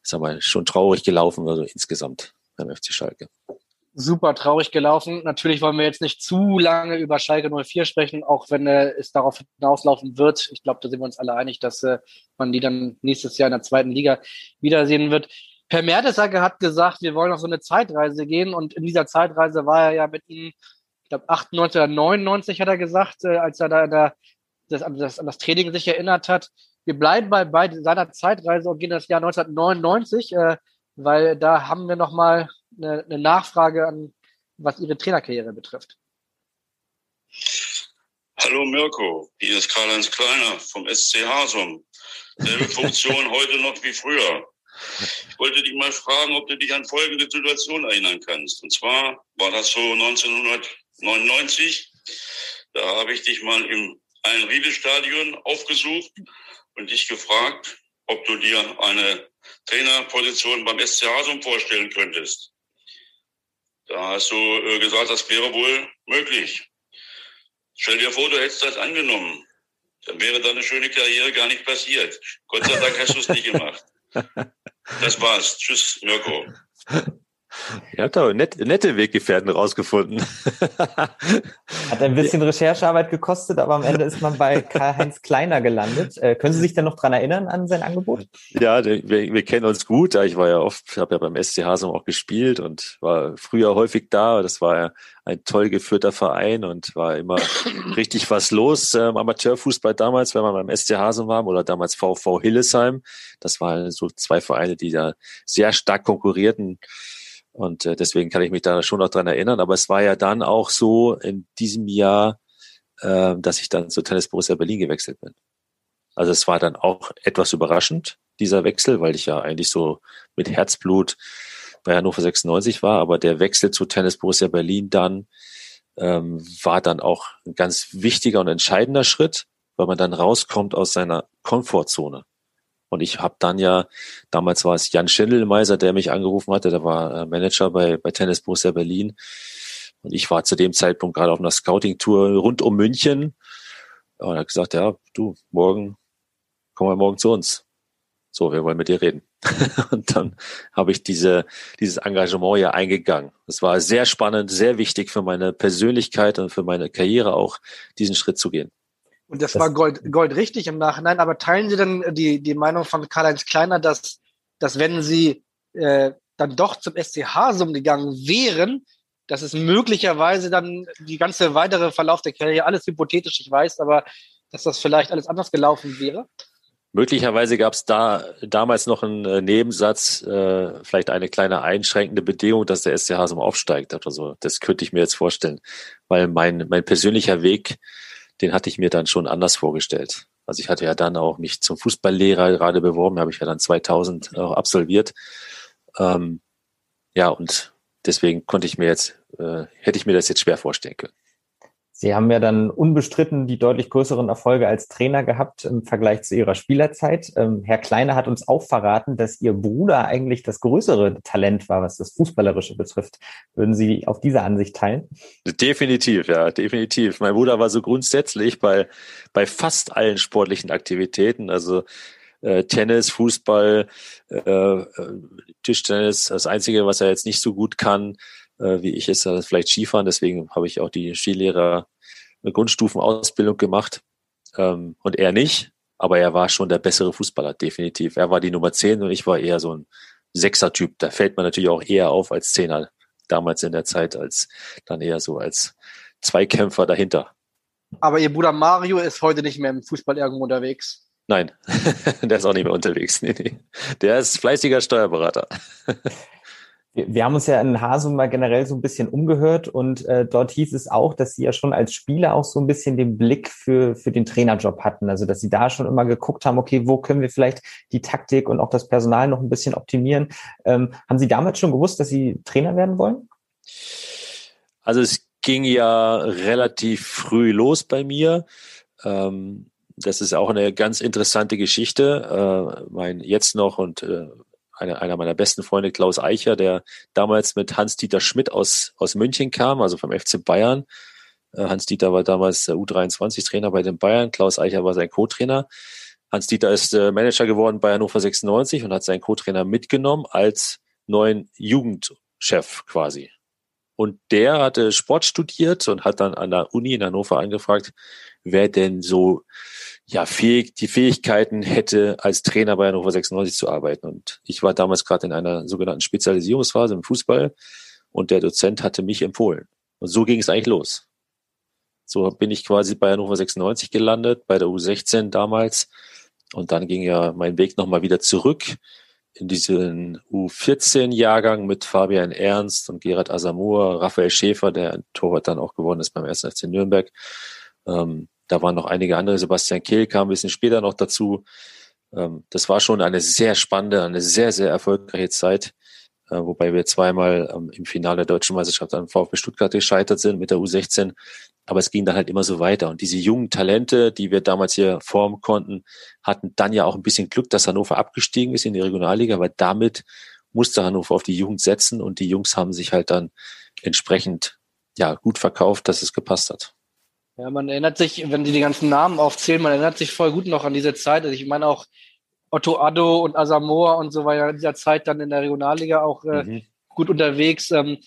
sag mal, schon traurig gelaufen, also insgesamt beim FC Schalke. Super traurig gelaufen. Natürlich wollen wir jetzt nicht zu lange über Schalke 04 sprechen, auch wenn äh, es darauf hinauslaufen wird. Ich glaube, da sind wir uns alle einig, dass äh, man die dann nächstes Jahr in der zweiten Liga wiedersehen wird. Per Mertesacker hat gesagt, wir wollen auf so eine Zeitreise gehen und in dieser Zeitreise war er ja mit Ihnen ich glaube 98 oder 99 hat er gesagt, äh, als er da, da das, an, das, an das Training sich erinnert hat. Wir bleiben bei, bei seiner Zeitreise und gehen das Jahr 1999, äh, weil da haben wir nochmal eine, eine Nachfrage an, was Ihre Trainerkarriere betrifft. Hallo Mirko, hier ist Karl-Heinz Kleiner vom SC Hasum. Selbe Funktion heute noch wie früher. Ich wollte dich mal fragen, ob du dich an folgende Situation erinnern kannst. Und zwar war das so 1900 99. Da habe ich dich mal im Einriede-Stadion aufgesucht und dich gefragt, ob du dir eine Trainerposition beim SC Hasum vorstellen könntest. Da hast du äh, gesagt, das wäre wohl möglich. Stell dir vor, du hättest das angenommen. Dann wäre deine schöne Karriere gar nicht passiert. Gott sei Dank hast du es nicht gemacht. Das war's. Tschüss, Mirko. Ihr habt aber net, nette Weggefährten rausgefunden. Hat ein bisschen Recherchearbeit gekostet, aber am Ende ist man bei Karl-Heinz Kleiner gelandet. Äh, können Sie sich denn noch dran erinnern an sein Angebot? Ja, wir, wir kennen uns gut. Ich war ja oft, habe ja beim SC Hasum auch gespielt und war früher häufig da. Das war ja ein toll geführter Verein und war immer richtig was los äh, im Amateurfußball damals, wenn man beim SC Hasum war oder damals VV Hillesheim. Das waren so zwei Vereine, die da sehr stark konkurrierten. Und äh, deswegen kann ich mich da schon noch dran erinnern. Aber es war ja dann auch so in diesem Jahr, äh, dass ich dann zu Tennis Borussia Berlin gewechselt bin. Also es war dann auch etwas überraschend, dieser Wechsel, weil ich ja eigentlich so mit Herzblut bei Hannover 96 war. Aber der Wechsel zu Tennis Borussia Berlin dann ähm, war dann auch ein ganz wichtiger und entscheidender Schritt, weil man dann rauskommt aus seiner Komfortzone. Und ich habe dann ja, damals war es Jan Schindelmeiser, der mich angerufen hatte, der war äh, Manager bei, bei Tennis Borussia Berlin. Und ich war zu dem Zeitpunkt gerade auf einer Scouting-Tour rund um München. Und er hat gesagt, ja, du, morgen, komm mal morgen zu uns. So, wir wollen mit dir reden. und dann habe ich diese, dieses Engagement ja eingegangen. Es war sehr spannend, sehr wichtig für meine Persönlichkeit und für meine Karriere auch, diesen Schritt zu gehen. Und das, das war Gold, Gold richtig im Nachhinein. Aber teilen Sie denn die, die Meinung von Karl-Heinz Kleiner, dass, dass wenn Sie äh, dann doch zum SC Hasum gegangen wären, dass es möglicherweise dann die ganze weitere Verlauf der Karriere, alles hypothetisch, ich weiß, aber dass das vielleicht alles anders gelaufen wäre? Möglicherweise gab es da damals noch einen äh, Nebensatz, äh, vielleicht eine kleine einschränkende Bedingung, dass der SC Hasum aufsteigt oder so. Das könnte ich mir jetzt vorstellen, weil mein, mein persönlicher Weg den hatte ich mir dann schon anders vorgestellt. Also ich hatte ja dann auch mich zum Fußballlehrer gerade beworben, habe ich ja dann 2000 auch absolviert. Ähm, ja, und deswegen konnte ich mir jetzt, äh, hätte ich mir das jetzt schwer vorstellen können. Sie haben ja dann unbestritten die deutlich größeren Erfolge als Trainer gehabt im Vergleich zu Ihrer Spielerzeit. Ähm, Herr Kleiner hat uns auch verraten, dass Ihr Bruder eigentlich das größere Talent war, was das Fußballerische betrifft. Würden Sie auf diese Ansicht teilen? Definitiv, ja, definitiv. Mein Bruder war so grundsätzlich bei, bei fast allen sportlichen Aktivitäten, also äh, Tennis, Fußball, äh, äh Tischtennis, das Einzige, was er jetzt nicht so gut kann, äh, wie ich, ist das vielleicht Skifahren. Deswegen habe ich auch die Skilehrer Grundstufenausbildung gemacht ähm, und er nicht. Aber er war schon der bessere Fußballer, definitiv. Er war die Nummer 10 und ich war eher so ein Sechser-Typ. Da fällt man natürlich auch eher auf als Zehner damals in der Zeit, als dann eher so als Zweikämpfer dahinter. Aber Ihr Bruder Mario ist heute nicht mehr im Fußball irgendwo unterwegs. Nein, der ist auch nicht mehr unterwegs. Nee, nee. Der ist fleißiger Steuerberater. Wir haben uns ja in Hasum mal generell so ein bisschen umgehört und äh, dort hieß es auch, dass Sie ja schon als Spieler auch so ein bisschen den Blick für, für den Trainerjob hatten. Also dass Sie da schon immer geguckt haben, okay, wo können wir vielleicht die Taktik und auch das Personal noch ein bisschen optimieren. Ähm, haben Sie damals schon gewusst, dass Sie Trainer werden wollen? Also es ging ja relativ früh los bei mir. Ähm, das ist auch eine ganz interessante Geschichte. Äh, mein jetzt noch und äh, einer, einer meiner besten Freunde, Klaus Eicher, der damals mit Hans-Dieter Schmidt aus, aus München kam, also vom FC Bayern. Äh, Hans-Dieter war damals U23-Trainer bei den Bayern, Klaus Eicher war sein Co-Trainer. Hans-Dieter ist äh, Manager geworden bei Hannover 96 und hat seinen Co-Trainer mitgenommen als neuen Jugendchef quasi. Und der hatte Sport studiert und hat dann an der Uni in Hannover angefragt, wer denn so ja, fähig, die Fähigkeiten hätte, als Trainer bei Hannover 96 zu arbeiten. Und ich war damals gerade in einer sogenannten Spezialisierungsphase im Fußball und der Dozent hatte mich empfohlen. Und so ging es eigentlich los. So bin ich quasi bei Hannover 96 gelandet, bei der U16 damals. Und dann ging ja mein Weg nochmal wieder zurück in diesen U14-Jahrgang mit Fabian Ernst und Gerhard Asamoah, Raphael Schäfer, der ein Torwart dann auch geworden ist beim 1. FC Nürnberg. Ähm, da waren noch einige andere. Sebastian Kehl kam ein bisschen später noch dazu. Ähm, das war schon eine sehr spannende, eine sehr, sehr erfolgreiche Zeit, äh, wobei wir zweimal ähm, im Finale der deutschen Meisterschaft an VfB Stuttgart gescheitert sind mit der U16. Aber es ging dann halt immer so weiter. Und diese jungen Talente, die wir damals hier formen konnten, hatten dann ja auch ein bisschen Glück, dass Hannover abgestiegen ist in die Regionalliga, weil damit musste Hannover auf die Jugend setzen und die Jungs haben sich halt dann entsprechend ja gut verkauft, dass es gepasst hat. Ja, man erinnert sich, wenn die die ganzen Namen aufzählen, man erinnert sich voll gut noch an diese Zeit. Also ich meine auch Otto Addo und Asamoah und so war ja in dieser Zeit dann in der Regionalliga auch äh, mhm. gut unterwegs. Ähm,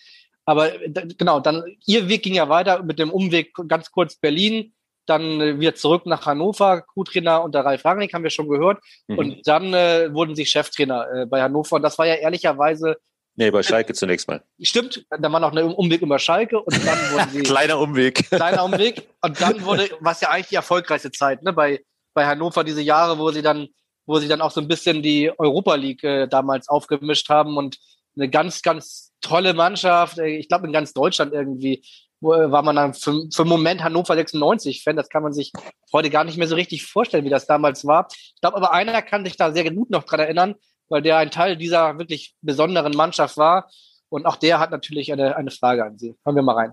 aber genau, dann ihr Weg ging ja weiter mit dem Umweg ganz kurz Berlin, dann äh, wieder zurück nach Hannover, Co-Trainer unter Ralf Rangnick, haben wir schon gehört. Mhm. Und dann äh, wurden sie Cheftrainer äh, bei Hannover. Und das war ja ehrlicherweise Nee, bei Schalke zunächst mal. Stimmt, da war noch ein Umweg über Schalke und dann wurden sie. kleiner Umweg. Kleiner Umweg. Und dann wurde, was ja eigentlich die erfolgreichste Zeit, ne, bei, bei Hannover, diese Jahre, wo sie dann, wo sie dann auch so ein bisschen die Europa League äh, damals aufgemischt haben und eine ganz, ganz tolle Mannschaft. Äh, ich glaube, in ganz Deutschland irgendwie äh, war man dann für, für einen Moment Hannover 96 Fan. Das kann man sich heute gar nicht mehr so richtig vorstellen, wie das damals war. Ich glaube aber einer kann sich da sehr gut noch dran erinnern weil der ein Teil dieser wirklich besonderen Mannschaft war. Und auch der hat natürlich eine, eine Frage an Sie. Hören wir mal rein.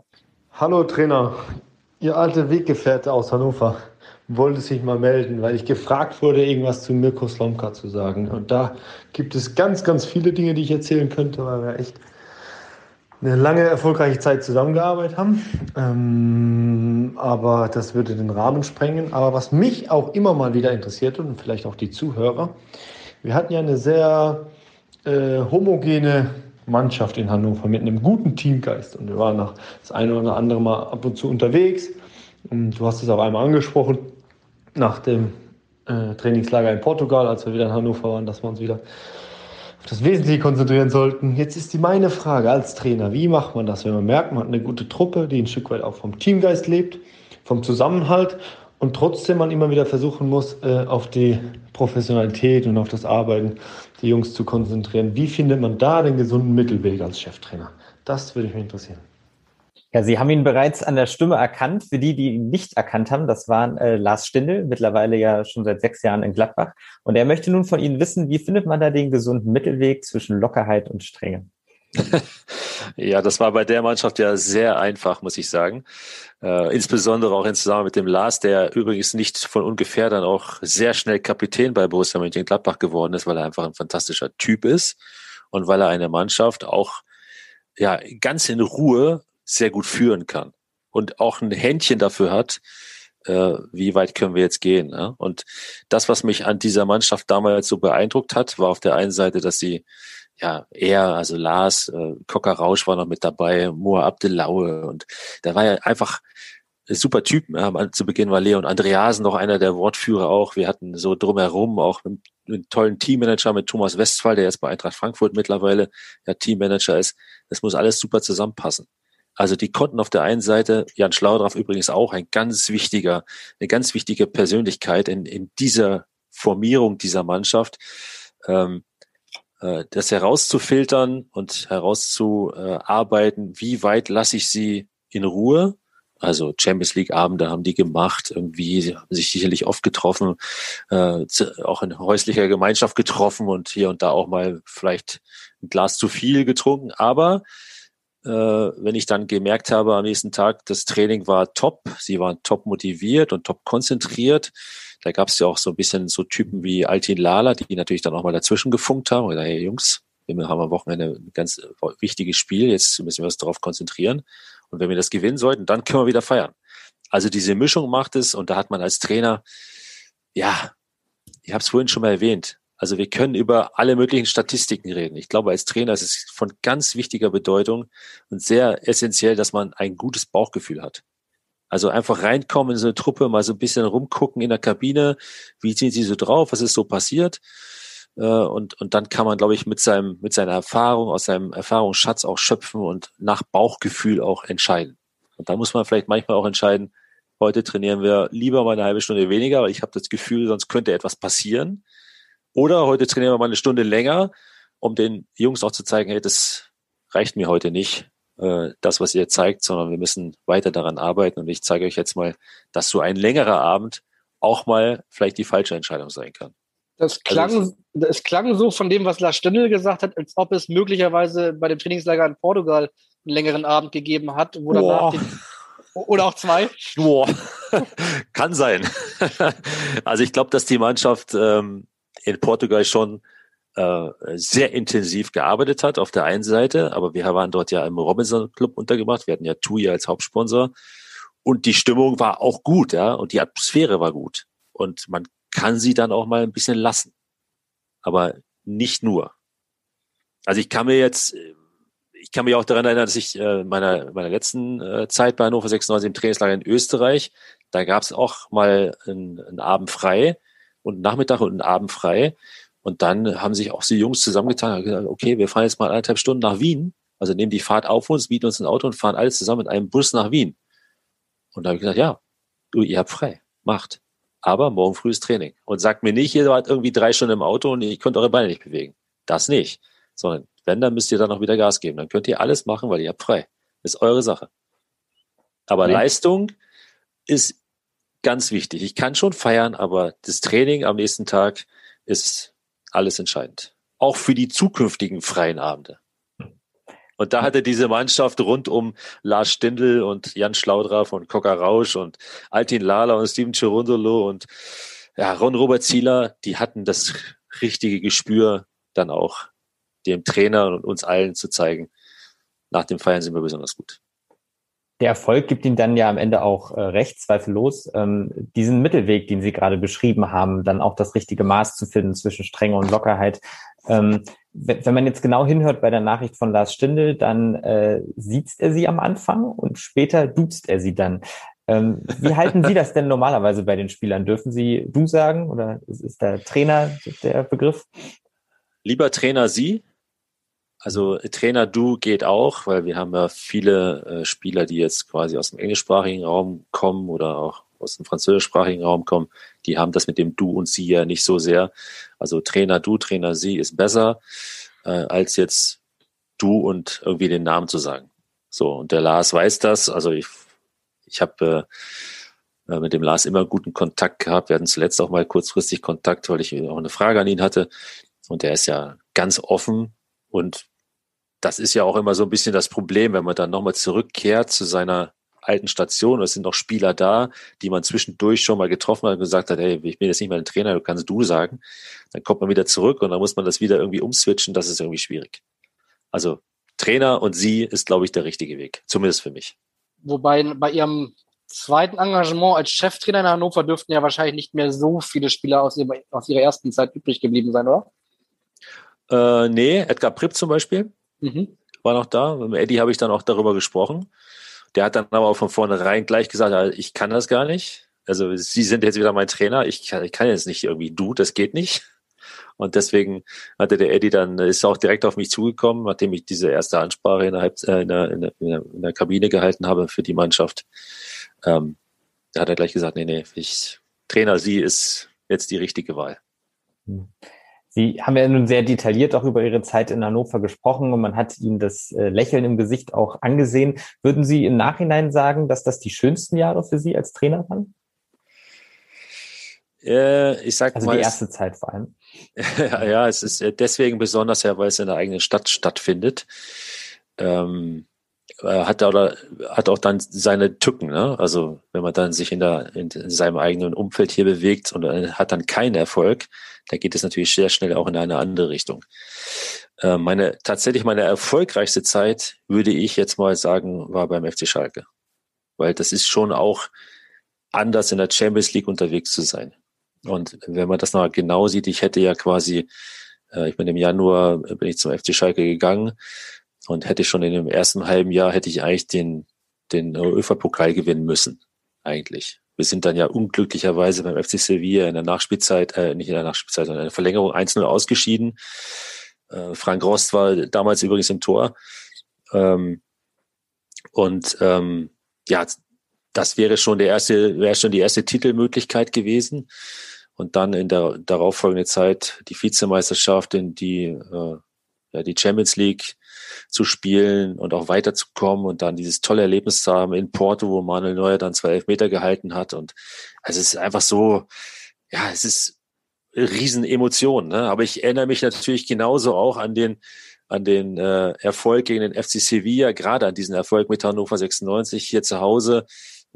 Hallo Trainer, Ihr alter Weggefährte aus Hannover wollte sich mal melden, weil ich gefragt wurde, irgendwas zu Mirko Slomka zu sagen. Und da gibt es ganz, ganz viele Dinge, die ich erzählen könnte, weil wir echt eine lange erfolgreiche Zeit zusammengearbeitet haben. Ähm, aber das würde den Rahmen sprengen. Aber was mich auch immer mal wieder interessiert und vielleicht auch die Zuhörer, wir hatten ja eine sehr äh, homogene Mannschaft in Hannover mit einem guten Teamgeist. Und wir waren noch das eine oder andere Mal ab und zu unterwegs. Und du hast es auch einmal angesprochen, nach dem äh, Trainingslager in Portugal, als wir wieder in Hannover waren, dass wir uns wieder auf das Wesentliche konzentrieren sollten. Jetzt ist die meine Frage als Trainer, wie macht man das, wenn man merkt, man hat eine gute Truppe, die ein Stück weit auch vom Teamgeist lebt, vom Zusammenhalt und trotzdem man immer wieder versuchen muss, äh, auf die Professionalität und auf das Arbeiten der Jungs zu konzentrieren. Wie findet man da den gesunden Mittelweg als Cheftrainer? Das würde mich interessieren. Ja, Sie haben ihn bereits an der Stimme erkannt. Für die, die ihn nicht erkannt haben, das waren äh, Lars Stindl, mittlerweile ja schon seit sechs Jahren in Gladbach. Und er möchte nun von Ihnen wissen, wie findet man da den gesunden Mittelweg zwischen Lockerheit und Strenge? ja, das war bei der Mannschaft ja sehr einfach, muss ich sagen. Äh, insbesondere auch in Zusammenhang mit dem Lars, der übrigens nicht von ungefähr dann auch sehr schnell Kapitän bei Borussia Mönchengladbach geworden ist, weil er einfach ein fantastischer Typ ist und weil er eine Mannschaft auch ja ganz in Ruhe sehr gut führen kann und auch ein Händchen dafür hat, äh, wie weit können wir jetzt gehen. Ja? Und das, was mich an dieser Mannschaft damals so beeindruckt hat, war auf der einen Seite, dass sie ja, er, also Lars, äh, Cocker Rausch war noch mit dabei, Moa Abdelaue und da war ja einfach super Typen. Ja, zu Beginn war Leon Andreasen noch einer der Wortführer auch. Wir hatten so drumherum auch einen, einen tollen Teammanager mit Thomas Westphal, der jetzt bei Eintracht Frankfurt mittlerweile ja Teammanager ist. Das muss alles super zusammenpassen. Also die konnten auf der einen Seite, Jan Schlaudraff übrigens auch ein ganz wichtiger, eine ganz wichtige Persönlichkeit in, in dieser Formierung dieser Mannschaft. Ähm, äh, das herauszufiltern und herauszuarbeiten, wie weit lasse ich sie in Ruhe. Also Champions League Abende haben die gemacht, irgendwie haben sich sicherlich oft getroffen, äh, auch in häuslicher Gemeinschaft getroffen und hier und da auch mal vielleicht ein Glas zu viel getrunken. Aber äh, wenn ich dann gemerkt habe am nächsten Tag, das Training war top, sie waren top motiviert und top konzentriert, da gab es ja auch so ein bisschen so Typen wie Altin Lala, die natürlich dann auch mal dazwischen gefunkt haben. Gesagt, hey Jungs, wir haben am Wochenende ein ganz wichtiges Spiel, jetzt müssen wir uns darauf konzentrieren. Und wenn wir das gewinnen sollten, dann können wir wieder feiern. Also diese Mischung macht es und da hat man als Trainer, ja, ich habe es vorhin schon mal erwähnt, also wir können über alle möglichen Statistiken reden. Ich glaube, als Trainer ist es von ganz wichtiger Bedeutung und sehr essentiell, dass man ein gutes Bauchgefühl hat. Also einfach reinkommen in so eine Truppe, mal so ein bisschen rumgucken in der Kabine, wie sind sie so drauf, was ist so passiert. Äh, und, und dann kann man, glaube ich, mit seinem, mit seiner Erfahrung, aus seinem Erfahrungsschatz auch schöpfen und nach Bauchgefühl auch entscheiden. Und da muss man vielleicht manchmal auch entscheiden, heute trainieren wir lieber mal eine halbe Stunde weniger, weil ich habe das Gefühl, sonst könnte etwas passieren. Oder heute trainieren wir mal eine Stunde länger, um den Jungs auch zu zeigen, hey, das reicht mir heute nicht äh, das, was ihr zeigt, sondern wir müssen weiter daran arbeiten. Und ich zeige euch jetzt mal, dass so ein längerer Abend auch mal vielleicht die falsche Entscheidung sein kann. Das klang, also, das klang so von dem, was Lars Stindl gesagt hat, als ob es möglicherweise bei dem Trainingslager in Portugal einen längeren Abend gegeben hat, wo danach die, oder auch zwei. Boah. Kann sein. also ich glaube, dass die Mannschaft ähm, in Portugal schon äh, sehr intensiv gearbeitet hat auf der einen Seite, aber wir waren dort ja im Robinson Club untergebracht. Wir hatten ja TUI als Hauptsponsor. Und die Stimmung war auch gut, ja, und die Atmosphäre war gut. Und man kann sie dann auch mal ein bisschen lassen. Aber nicht nur. Also ich kann mir jetzt, ich kann mich auch daran erinnern, dass ich äh, meiner meiner letzten äh, Zeit bei Hannover 96 im Trainingslager in Österreich, da gab es auch mal einen, einen Abend frei und einen Nachmittag und einen Abend frei. Und dann haben sich auch die Jungs zusammengetan und gesagt, okay, wir fahren jetzt mal anderthalb Stunden nach Wien. Also nehmen die Fahrt auf uns, bieten uns ein Auto und fahren alle zusammen mit einem Bus nach Wien. Und da habe ich gesagt, ja, du, ihr habt frei, macht. Aber morgen frühes Training. Und sagt mir nicht, ihr wart irgendwie drei Stunden im Auto und ihr könnt eure Beine nicht bewegen. Das nicht. Sondern wenn, dann müsst ihr dann noch wieder Gas geben. Dann könnt ihr alles machen, weil ihr habt frei. ist eure Sache. Aber ja. Leistung ist ganz wichtig. Ich kann schon feiern, aber das Training am nächsten Tag ist alles entscheidend. Auch für die zukünftigen freien Abende. Und da hatte diese Mannschaft rund um Lars Stindl und Jan Schlaudraff und Coca Rausch und Altin Lala und Steven Cherundolo und ja, Ron Robert Zieler, die hatten das richtige Gespür, dann auch dem Trainer und uns allen zu zeigen, nach dem Feiern sind wir besonders gut. Der Erfolg gibt Ihnen dann ja am Ende auch äh, recht, zweifellos. Ähm, diesen Mittelweg, den Sie gerade beschrieben haben, dann auch das richtige Maß zu finden zwischen Strenge und Lockerheit. Ähm, wenn man jetzt genau hinhört bei der Nachricht von Lars Stindl, dann äh, sieht er sie am Anfang und später duzt er sie dann. Ähm, wie halten Sie das denn normalerweise bei den Spielern? Dürfen Sie du sagen oder ist der Trainer der Begriff? Lieber Trainer Sie, also Trainer du geht auch, weil wir haben ja viele äh, Spieler, die jetzt quasi aus dem englischsprachigen Raum kommen oder auch aus dem französischsprachigen Raum kommen, die haben das mit dem du und sie ja nicht so sehr. Also Trainer du, Trainer sie ist besser, äh, als jetzt du und irgendwie den Namen zu sagen. So, und der Lars weiß das. Also ich, ich habe äh, äh mit dem Lars immer guten Kontakt gehabt. Wir hatten zuletzt auch mal kurzfristig Kontakt, weil ich auch eine Frage an ihn hatte. Und er ist ja ganz offen und das ist ja auch immer so ein bisschen das Problem, wenn man dann nochmal zurückkehrt zu seiner alten Station. Es sind noch Spieler da, die man zwischendurch schon mal getroffen hat und gesagt hat, hey, ich bin jetzt nicht mehr ein Trainer, du kannst du sagen. Dann kommt man wieder zurück und dann muss man das wieder irgendwie umswitchen. Das ist irgendwie schwierig. Also Trainer und sie ist, glaube ich, der richtige Weg. Zumindest für mich. Wobei bei ihrem zweiten Engagement als Cheftrainer in Hannover dürften ja wahrscheinlich nicht mehr so viele Spieler aus, ihrer, aus ihrer ersten Zeit übrig geblieben sein, oder? Äh, nee, Edgar Pripp zum Beispiel mhm. war noch da. Mit Eddie habe ich dann auch darüber gesprochen. Der hat dann aber auch von vornherein gleich gesagt, ich kann das gar nicht. Also Sie sind jetzt wieder mein Trainer. Ich kann, ich kann jetzt nicht irgendwie du, das geht nicht. Und deswegen hatte der Eddie dann, ist auch direkt auf mich zugekommen, nachdem ich diese erste Ansprache in der, Halb äh, in der, in der, in der Kabine gehalten habe für die Mannschaft. Ähm, da hat er gleich gesagt, nee, nee, ich, Trainer, sie ist jetzt die richtige Wahl. Hm. Sie haben ja nun sehr detailliert auch über Ihre Zeit in Hannover gesprochen und man hat Ihnen das äh, Lächeln im Gesicht auch angesehen. Würden Sie im Nachhinein sagen, dass das die schönsten Jahre für Sie als Trainer waren? Äh, ich sag also mal, die erste Zeit vor allem. ja, es ist deswegen besonders, ja, weil es in der eigenen Stadt stattfindet. Ähm, hat oder hat auch dann seine Tücken, ne? Also wenn man dann sich in der in seinem eigenen Umfeld hier bewegt und hat dann keinen Erfolg, da geht es natürlich sehr schnell auch in eine andere Richtung. Äh, meine, tatsächlich meine erfolgreichste Zeit, würde ich jetzt mal sagen, war beim FC Schalke. Weil das ist schon auch anders in der Champions League unterwegs zu sein. Und wenn man das noch genau sieht, ich hätte ja quasi, äh, ich bin im Januar, bin ich zum FC Schalke gegangen und hätte schon in dem ersten halben Jahr, hätte ich eigentlich den, den UEFA-Pokal gewinnen müssen, eigentlich. Wir sind dann ja unglücklicherweise beim FC Sevilla in der Nachspielzeit, äh, nicht in der Nachspielzeit, sondern in der Verlängerung 1-0 ausgeschieden. Äh, Frank Rost war damals übrigens im Tor. Ähm, und ähm, ja, das wäre schon der erste, wäre schon die erste Titelmöglichkeit gewesen. Und dann in der darauffolgenden Zeit die Vizemeisterschaft in die, äh, ja, die Champions League zu spielen und auch weiterzukommen und dann dieses tolle Erlebnis zu haben in Porto, wo Manuel Neuer dann zwei Elfmeter gehalten hat. Und also es ist einfach so, ja, es ist riesen Emotionen. Ne? Aber ich erinnere mich natürlich genauso auch an den an den äh, Erfolg gegen den FC Sevilla, gerade an diesen Erfolg mit Hannover 96 hier zu Hause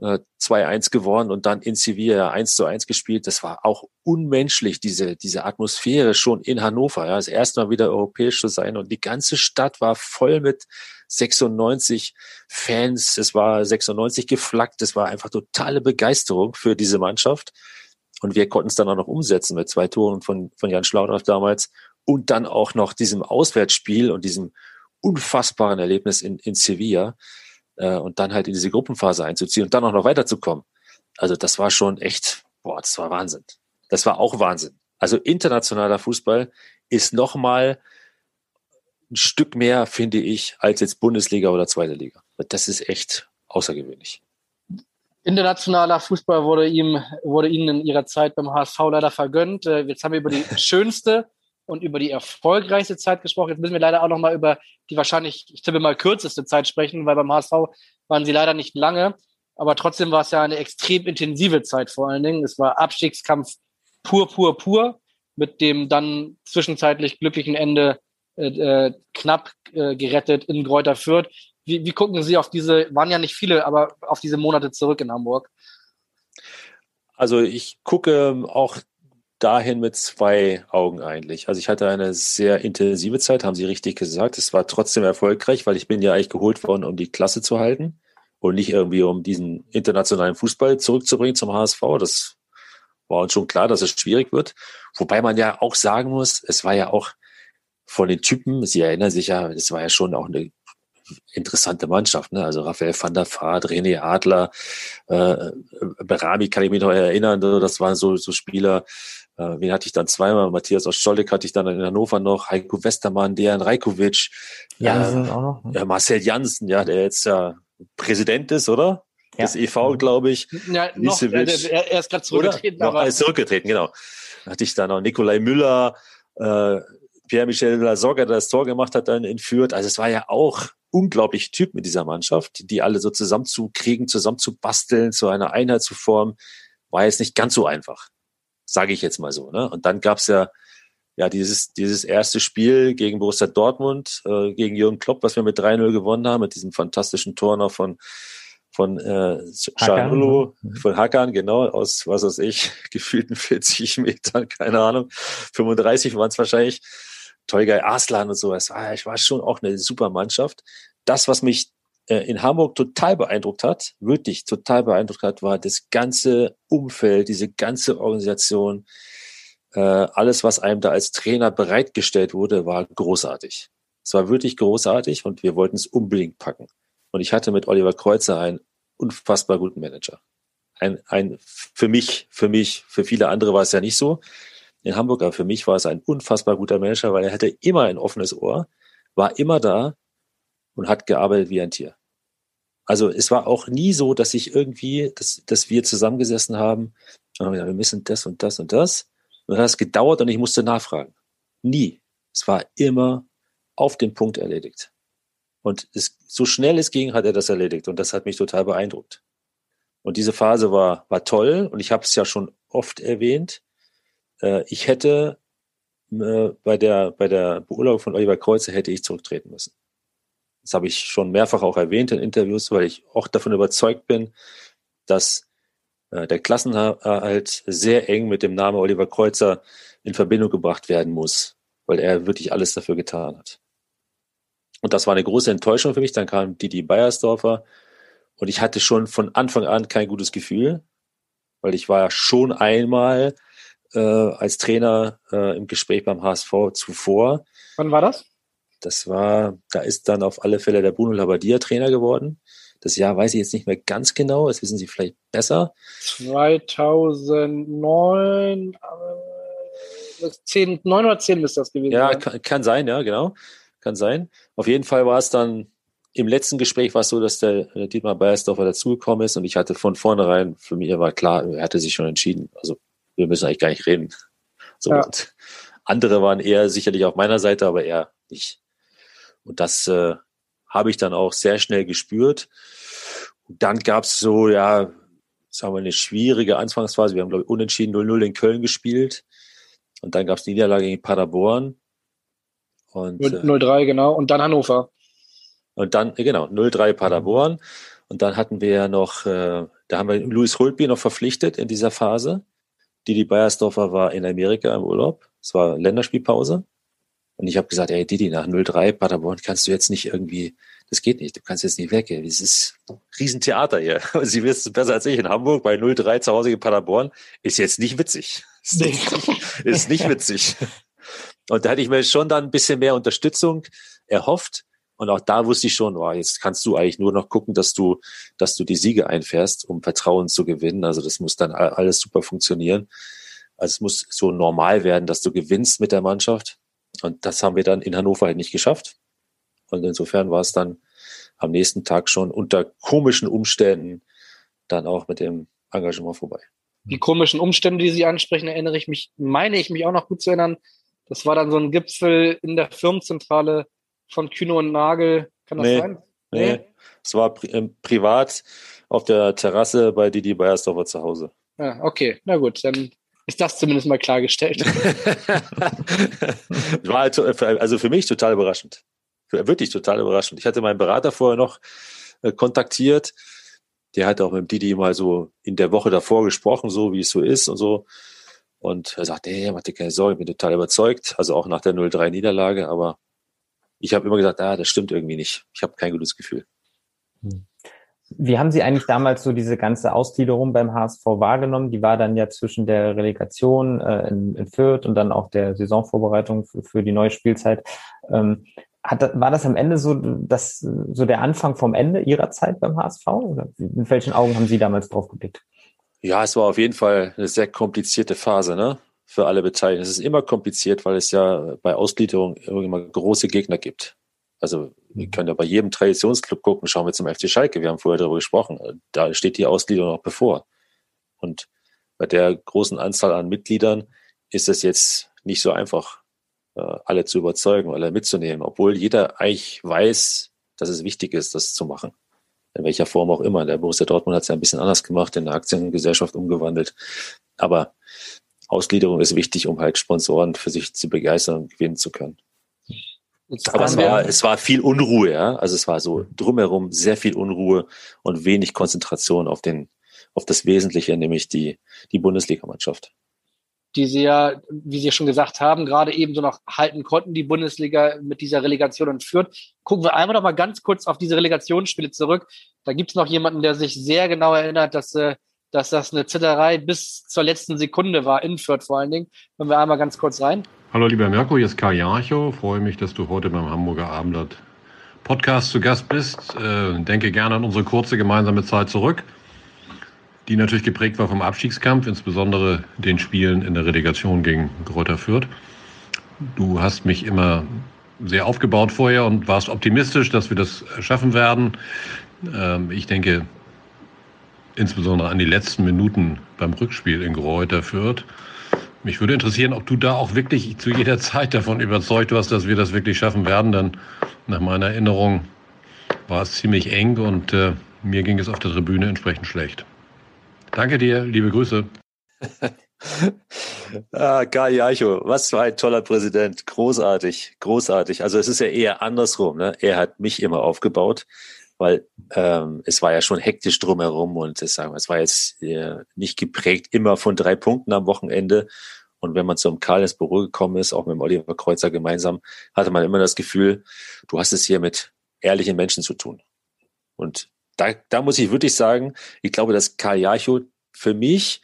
äh, 2-1 gewonnen und dann in Sevilla 1 zu 1 gespielt. Das war auch unmenschlich, diese, diese Atmosphäre schon in Hannover. Ja, das erste Mal wieder europäisch zu sein und die ganze Stadt war voll mit 96 Fans. Es war 96 geflaggt. Es war einfach totale Begeisterung für diese Mannschaft. Und wir konnten es dann auch noch umsetzen mit zwei Toren von, von Jan Schlaudraff damals und dann auch noch diesem Auswärtsspiel und diesem unfassbaren Erlebnis in, in Sevilla äh, und dann halt in diese Gruppenphase einzuziehen und dann auch noch weiterzukommen. Also das war schon echt, boah, das war Wahnsinn. Das war auch Wahnsinn. Also internationaler Fußball ist nochmal ein Stück mehr, finde ich, als jetzt Bundesliga oder zweite Liga. Das ist echt außergewöhnlich. Internationaler Fußball wurde ihm, wurde ihnen in ihrer Zeit beim HSV leider vergönnt. Äh, jetzt haben wir über die schönste und über die erfolgreichste Zeit gesprochen. Jetzt müssen wir leider auch noch mal über die wahrscheinlich, ich tippe mal, kürzeste Zeit sprechen, weil beim HSV waren sie leider nicht lange. Aber trotzdem war es ja eine extrem intensive Zeit vor allen Dingen. Es war Abstiegskampf pur, pur, pur mit dem dann zwischenzeitlich glücklichen Ende äh, äh knapp äh, gerettet in Greuther Fürth. Wie, wie gucken Sie auf diese, waren ja nicht viele, aber auf diese Monate zurück in Hamburg? Also ich gucke auch dahin mit zwei Augen eigentlich. Also ich hatte eine sehr intensive Zeit, haben Sie richtig gesagt. Es war trotzdem erfolgreich, weil ich bin ja eigentlich geholt worden, um die Klasse zu halten und nicht irgendwie um diesen internationalen Fußball zurückzubringen zum HSV. Das war uns schon klar, dass es schwierig wird. Wobei man ja auch sagen muss, es war ja auch von den Typen, Sie erinnern sich ja, es war ja schon auch eine interessante Mannschaft. Ne? Also Raphael van der Vaart, René Adler, äh, Berami kann ich mich noch erinnern, ne? das waren so, so Spieler, äh, wen hatte ich dann zweimal? Matthias Ostscholek hatte ich dann in Hannover noch, Heiko Westermann, Dejan Rajkovic, Jansen äh, auch noch. Ne? Marcel Jansen, ja, der jetzt ja Präsident ist, oder? Ja. Das EV, glaube ich. Ja, noch, er, er ist gerade zurückgetreten. aber er ist zurückgetreten, genau. Hatte ich dann noch Nikolai Müller, äh, Pierre-Michel Lasogga, der das Tor gemacht hat, dann in Fürth. Also es war ja auch unglaublich Typ mit dieser Mannschaft, die alle so zusammenzukriegen, zusammenzubasteln, zu einer Einheit zu formen, war jetzt nicht ganz so einfach, sage ich jetzt mal so. Ne? Und dann gab's ja ja dieses dieses erste Spiel gegen Borussia Dortmund, äh, gegen Jürgen Klopp, was wir mit 3-0 gewonnen haben, mit diesem fantastischen Tor noch von von äh, Schanulu, von Hakan, genau, aus, was weiß ich, gefühlten 40 Metern, keine Ahnung, 35 waren es wahrscheinlich. Tolgay Arslan und sowas. Ah, ich war schon auch eine super Mannschaft. Das, was mich äh, in Hamburg total beeindruckt hat, wirklich total beeindruckt hat, war das ganze Umfeld, diese ganze Organisation, äh, alles, was einem da als Trainer bereitgestellt wurde, war großartig. Es war wirklich großartig und wir wollten es unbedingt packen. Und ich hatte mit Oliver Kreuzer einen unfassbar guten Manager. Ein, ein, für mich, für mich, für viele andere war es ja nicht so in Hamburg, aber für mich war es ein unfassbar guter Manager, weil er hatte immer ein offenes Ohr, war immer da und hat gearbeitet wie ein Tier. Also es war auch nie so, dass ich irgendwie, dass, dass wir zusammengesessen haben und haben gesagt, wir müssen das und das und das. Und dann hat es gedauert und ich musste nachfragen. Nie. Es war immer auf den Punkt erledigt. Und es, so schnell es ging, hat er das erledigt. Und das hat mich total beeindruckt. Und diese Phase war, war toll. Und ich habe es ja schon oft erwähnt. Äh, ich hätte äh, bei der, bei der Beurlaubung von Oliver Kreuzer hätte ich zurücktreten müssen. Das habe ich schon mehrfach auch erwähnt in Interviews, weil ich auch davon überzeugt bin, dass äh, der Klassenerhalt sehr eng mit dem Namen Oliver Kreuzer in Verbindung gebracht werden muss, weil er wirklich alles dafür getan hat. Und das war eine große Enttäuschung für mich. Dann kam Didi Beiersdorfer und ich hatte schon von Anfang an kein gutes Gefühl, weil ich war ja schon einmal äh, als Trainer äh, im Gespräch beim HSV zuvor. Wann war das? Das war, da ist dann auf alle Fälle der Bruno Labbadia Trainer geworden. Das Jahr weiß ich jetzt nicht mehr ganz genau, das wissen Sie vielleicht besser. 2009, äh, 10, 9 oder 10 müsste das gewesen ja, sein. Ja, kann, kann sein, ja, genau. Kann sein. Auf jeden Fall war es dann im letzten Gespräch war es so, dass der, der Dietmar Beiersdorfer dazugekommen ist und ich hatte von vornherein, für mich war klar, er hatte sich schon entschieden. Also wir müssen eigentlich gar nicht reden. So, ja. andere waren eher sicherlich auf meiner Seite, aber er nicht. Und das äh, habe ich dann auch sehr schnell gespürt. Und dann gab es so, ja, sagen wir, eine schwierige Anfangsphase. Wir haben, glaube ich, unentschieden 0-0 in Köln gespielt. Und dann gab es Niederlage gegen Paderborn. Und, 0-3, äh, genau. Und dann Hannover. Und dann, genau, 0-3 Paderborn. Und dann hatten wir ja noch äh, Da haben wir Louis Holtby noch verpflichtet in dieser Phase. Didi Beiersdorfer war in Amerika im Urlaub. Es war Länderspielpause. Und ich habe gesagt, ey Didi, nach 0-3 Paderborn kannst du jetzt nicht irgendwie, das geht nicht, du kannst jetzt nicht weg. Ey. Das ist Riesentheater hier. Sie wissen es besser als ich in Hamburg bei 0-3 zu Hause in Paderborn. Ist jetzt nicht witzig. Ist nicht, ist nicht witzig. Und da hätte ich mir schon dann ein bisschen mehr Unterstützung erhofft. Und auch da wusste ich schon, oh, jetzt kannst du eigentlich nur noch gucken, dass du, dass du die Siege einfährst, um Vertrauen zu gewinnen. Also das muss dann alles super funktionieren. Also es muss so normal werden, dass du gewinnst mit der Mannschaft. Und das haben wir dann in Hannover halt nicht geschafft. Und insofern war es dann am nächsten Tag schon unter komischen Umständen dann auch mit dem Engagement vorbei. Die komischen Umstände, die Sie ansprechen, erinnere ich mich, meine ich mich auch noch gut zu erinnern. Das war dann so ein Gipfel in der Firmenzentrale von Kühne und Nagel. Kann das nee, sein? Nee. nee. Es war pri äh, privat auf der Terrasse bei Didi Beiersdorfer zu Hause. Ah, okay, na gut, dann ist das zumindest mal klargestellt. war halt, also für mich total überraschend. Wirklich total überraschend. Ich hatte meinen Berater vorher noch äh, kontaktiert. Der hat auch mit Didi mal so in der Woche davor gesprochen, so wie es so ist und so. Und er sagt, hey, mach dir keine Sorge, ich bin total überzeugt. Also auch nach der 0-3-Niederlage, aber ich habe immer gesagt, ah, das stimmt irgendwie nicht. Ich habe kein gutes Gefühl. Hm. Wie haben Sie eigentlich damals so diese ganze Ausgliederung beim HSV wahrgenommen? Die war dann ja zwischen der Relegation äh, in, in Fürth und dann auch der Saisonvorbereitung für, für die neue Spielzeit. Ähm, hat, war das am Ende so, das, so der Anfang vom Ende Ihrer Zeit beim HSV? Oder mit welchen Augen haben Sie damals drauf geblickt? Ja, es war auf jeden Fall eine sehr komplizierte Phase, ne? Für alle Beteiligten. Es ist immer kompliziert, weil es ja bei Ausgliederung immer große Gegner gibt. Also wir können ja bei jedem Traditionsclub gucken, schauen wir zum FC Schalke, wir haben vorher darüber gesprochen, da steht die Ausgliederung noch bevor. Und bei der großen Anzahl an Mitgliedern ist es jetzt nicht so einfach, äh, alle zu überzeugen, alle mitzunehmen, obwohl jeder eigentlich weiß, dass es wichtig ist, das zu machen. In welcher Form auch immer. Der Borussia Dortmund hat es ja ein bisschen anders gemacht, in der Aktiengesellschaft umgewandelt. Aber Ausgliederung ist wichtig, um halt Sponsoren für sich zu begeistern und gewinnen zu können. Aber es war, es war viel Unruhe, ja. Also es war so drumherum sehr viel Unruhe und wenig Konzentration auf den, auf das Wesentliche, nämlich die, die Bundesligamannschaft. Die sie ja, wie Sie schon gesagt haben, gerade eben so noch halten konnten, die Bundesliga mit dieser Relegation und führt. Gucken wir einmal noch mal ganz kurz auf diese Relegationsspiele zurück. Da gibt es noch jemanden, der sich sehr genau erinnert, dass äh, dass das eine Zitterei bis zur letzten Sekunde war, in Fürth vor allen Dingen. Hören wir einmal ganz kurz rein. Hallo lieber Mirko, hier ist Karl Jarchow. Freue mich, dass du heute beim Hamburger Abendblatt Podcast zu Gast bist. Äh, denke gerne an unsere kurze gemeinsame Zeit zurück, die natürlich geprägt war vom Abstiegskampf, insbesondere den Spielen in der Relegation gegen Greuther Fürth. Du hast mich immer sehr aufgebaut vorher und warst optimistisch, dass wir das schaffen werden. Ähm, ich denke, insbesondere an die letzten Minuten beim Rückspiel in Greuther Fürth. Mich würde interessieren, ob du da auch wirklich zu jeder Zeit davon überzeugt warst, dass wir das wirklich schaffen werden. Denn nach meiner Erinnerung war es ziemlich eng und äh, mir ging es auf der Tribüne entsprechend schlecht. Danke dir, liebe Grüße. ah, Karl Jacho, was für ein toller Präsident. Großartig, großartig. Also es ist ja eher andersrum. Ne? Er hat mich immer aufgebaut weil ähm, es war ja schon hektisch drumherum und es, sagen wir, es war jetzt äh, nicht geprägt immer von drei Punkten am Wochenende. Und wenn man zum Karl ins Büro gekommen ist, auch mit dem Oliver Kreuzer gemeinsam, hatte man immer das Gefühl, du hast es hier mit ehrlichen Menschen zu tun. Und da, da muss ich wirklich sagen, ich glaube, dass Karl Jarchow für mich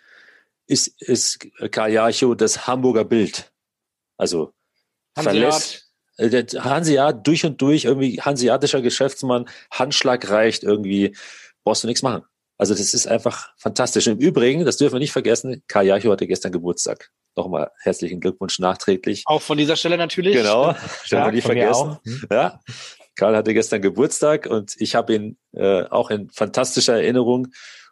ist, ist Karl Jarchow das Hamburger Bild. Also verlässt, äh, Hanseat durch und durch, irgendwie hanseatischer Geschäftsmann, Handschlag reicht, irgendwie brauchst du nichts machen. Also das ist einfach fantastisch. Im Übrigen, das dürfen wir nicht vergessen, Karl Jacho hatte gestern Geburtstag. Nochmal herzlichen Glückwunsch nachträglich. Auch von dieser Stelle natürlich. Genau, dürfen wir nicht vergessen. Ja, Karl hatte gestern Geburtstag und ich habe ihn äh, auch in fantastischer Erinnerung.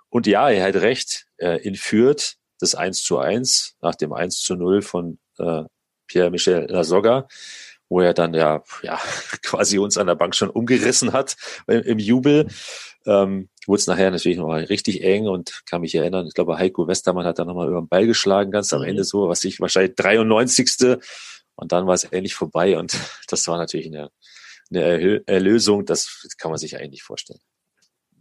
Und ja, er hat recht, äh, in Fürth das 1 zu 1 nach dem 1 zu 0 von äh, Pierre-Michel Lasogga wo er dann ja, ja quasi uns an der Bank schon umgerissen hat im, im Jubel. Ähm, wurde es nachher natürlich nochmal richtig eng und kann mich erinnern, ich glaube, Heiko Westermann hat da nochmal über den Ball geschlagen, ganz am mhm. Ende so, was ich wahrscheinlich 93. Und dann war es endlich vorbei und das war natürlich eine, eine Erlösung, das kann man sich eigentlich nicht vorstellen.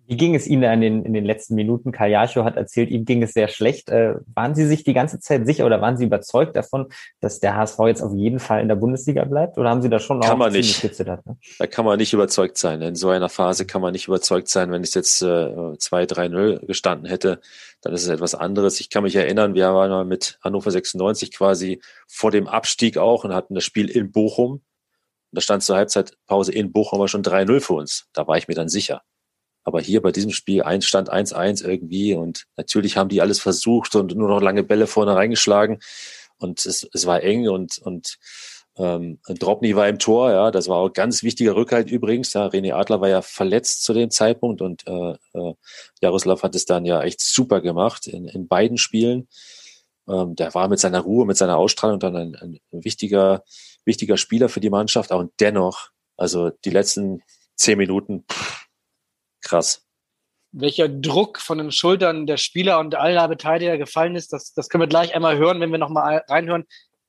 Wie ging es Ihnen in den, in den letzten Minuten? Kajacho hat erzählt, ihm ging es sehr schlecht. Äh, waren Sie sich die ganze Zeit sicher oder waren Sie überzeugt davon, dass der HSV jetzt auf jeden Fall in der Bundesliga bleibt? Oder haben Sie da schon kann man nicht. gezittert? Ne? Da kann man nicht überzeugt sein. In so einer Phase kann man nicht überzeugt sein. Wenn es jetzt äh, 2-3-0 gestanden hätte, dann ist es etwas anderes. Ich kann mich erinnern, wir waren mal mit Hannover 96 quasi vor dem Abstieg auch und hatten das Spiel in Bochum. Da stand zur Halbzeitpause in Bochum aber schon 3-0 für uns. Da war ich mir dann sicher. Aber hier bei diesem Spiel eins stand 1-1 irgendwie und natürlich haben die alles versucht und nur noch lange Bälle vorne reingeschlagen und es, es war eng und, und ähm, Dropny war im Tor, ja, das war auch ganz wichtiger Rückhalt übrigens. Ja, René Adler war ja verletzt zu dem Zeitpunkt und äh, äh, Jaroslav hat es dann ja echt super gemacht in, in beiden Spielen. Ähm, der war mit seiner Ruhe, mit seiner Ausstrahlung dann ein, ein wichtiger, wichtiger Spieler für die Mannschaft. Und dennoch, also die letzten zehn Minuten, pff, krass. Welcher Druck von den Schultern der Spieler und aller Beteiligter gefallen ist, das, das können wir gleich einmal hören, wenn wir nochmal reinhören.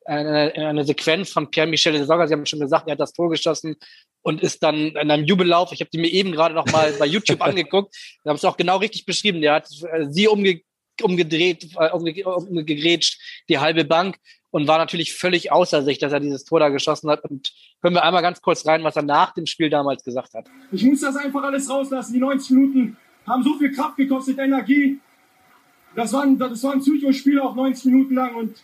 Eine, eine Sequenz von Pierre-Michel Desogger, Sie haben schon gesagt, er hat das Tor geschossen und ist dann in einem Jubellauf. Ich habe die mir eben gerade noch mal bei YouTube angeguckt. Da haben es auch genau richtig beschrieben. Der hat äh, sie umge umgedreht, äh, umgegrätscht, die halbe Bank und war natürlich völlig außer sich, dass er dieses Tor da geschossen hat. Und hören wir einmal ganz kurz rein, was er nach dem Spiel damals gesagt hat. Ich muss das einfach alles rauslassen. Die 90 Minuten haben so viel Kraft gekostet, Energie. Das war ein, das war ein Psychospiel auch 90 Minuten lang und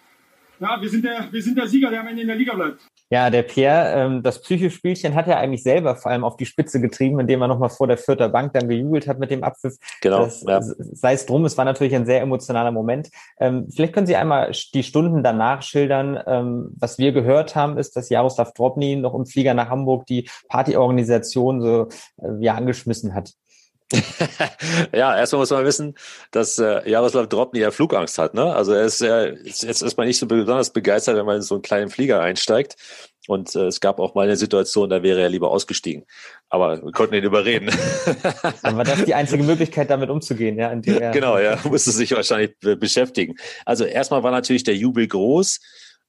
ja, wir sind der, wir sind der Sieger, der am Ende in der Liga bleibt. Ja, der Pierre, ähm, das Psychospielchen hat er eigentlich selber vor allem auf die Spitze getrieben, indem er nochmal vor der vierter Bank dann gejubelt hat mit dem Abpfiff. Genau. Ja. Sei es drum, es war natürlich ein sehr emotionaler Moment. Ähm, vielleicht können Sie einmal die Stunden danach schildern. Ähm, was wir gehört haben, ist, dass Jaroslav Drobny noch im Flieger nach Hamburg die Partyorganisation so äh, ja, angeschmissen hat. Ja, erstmal muss man wissen, dass äh, Jaroslav Drobny ja Flugangst hat. Ne? Also er ist, äh, jetzt ist man nicht so besonders begeistert, wenn man in so einen kleinen Flieger einsteigt. Und äh, es gab auch mal eine Situation, da wäre er lieber ausgestiegen. Aber wir konnten ihn überreden. Dann war das die einzige Möglichkeit, damit umzugehen, ja? genau, ja, musste sich wahrscheinlich beschäftigen. Also erstmal war natürlich der Jubel groß.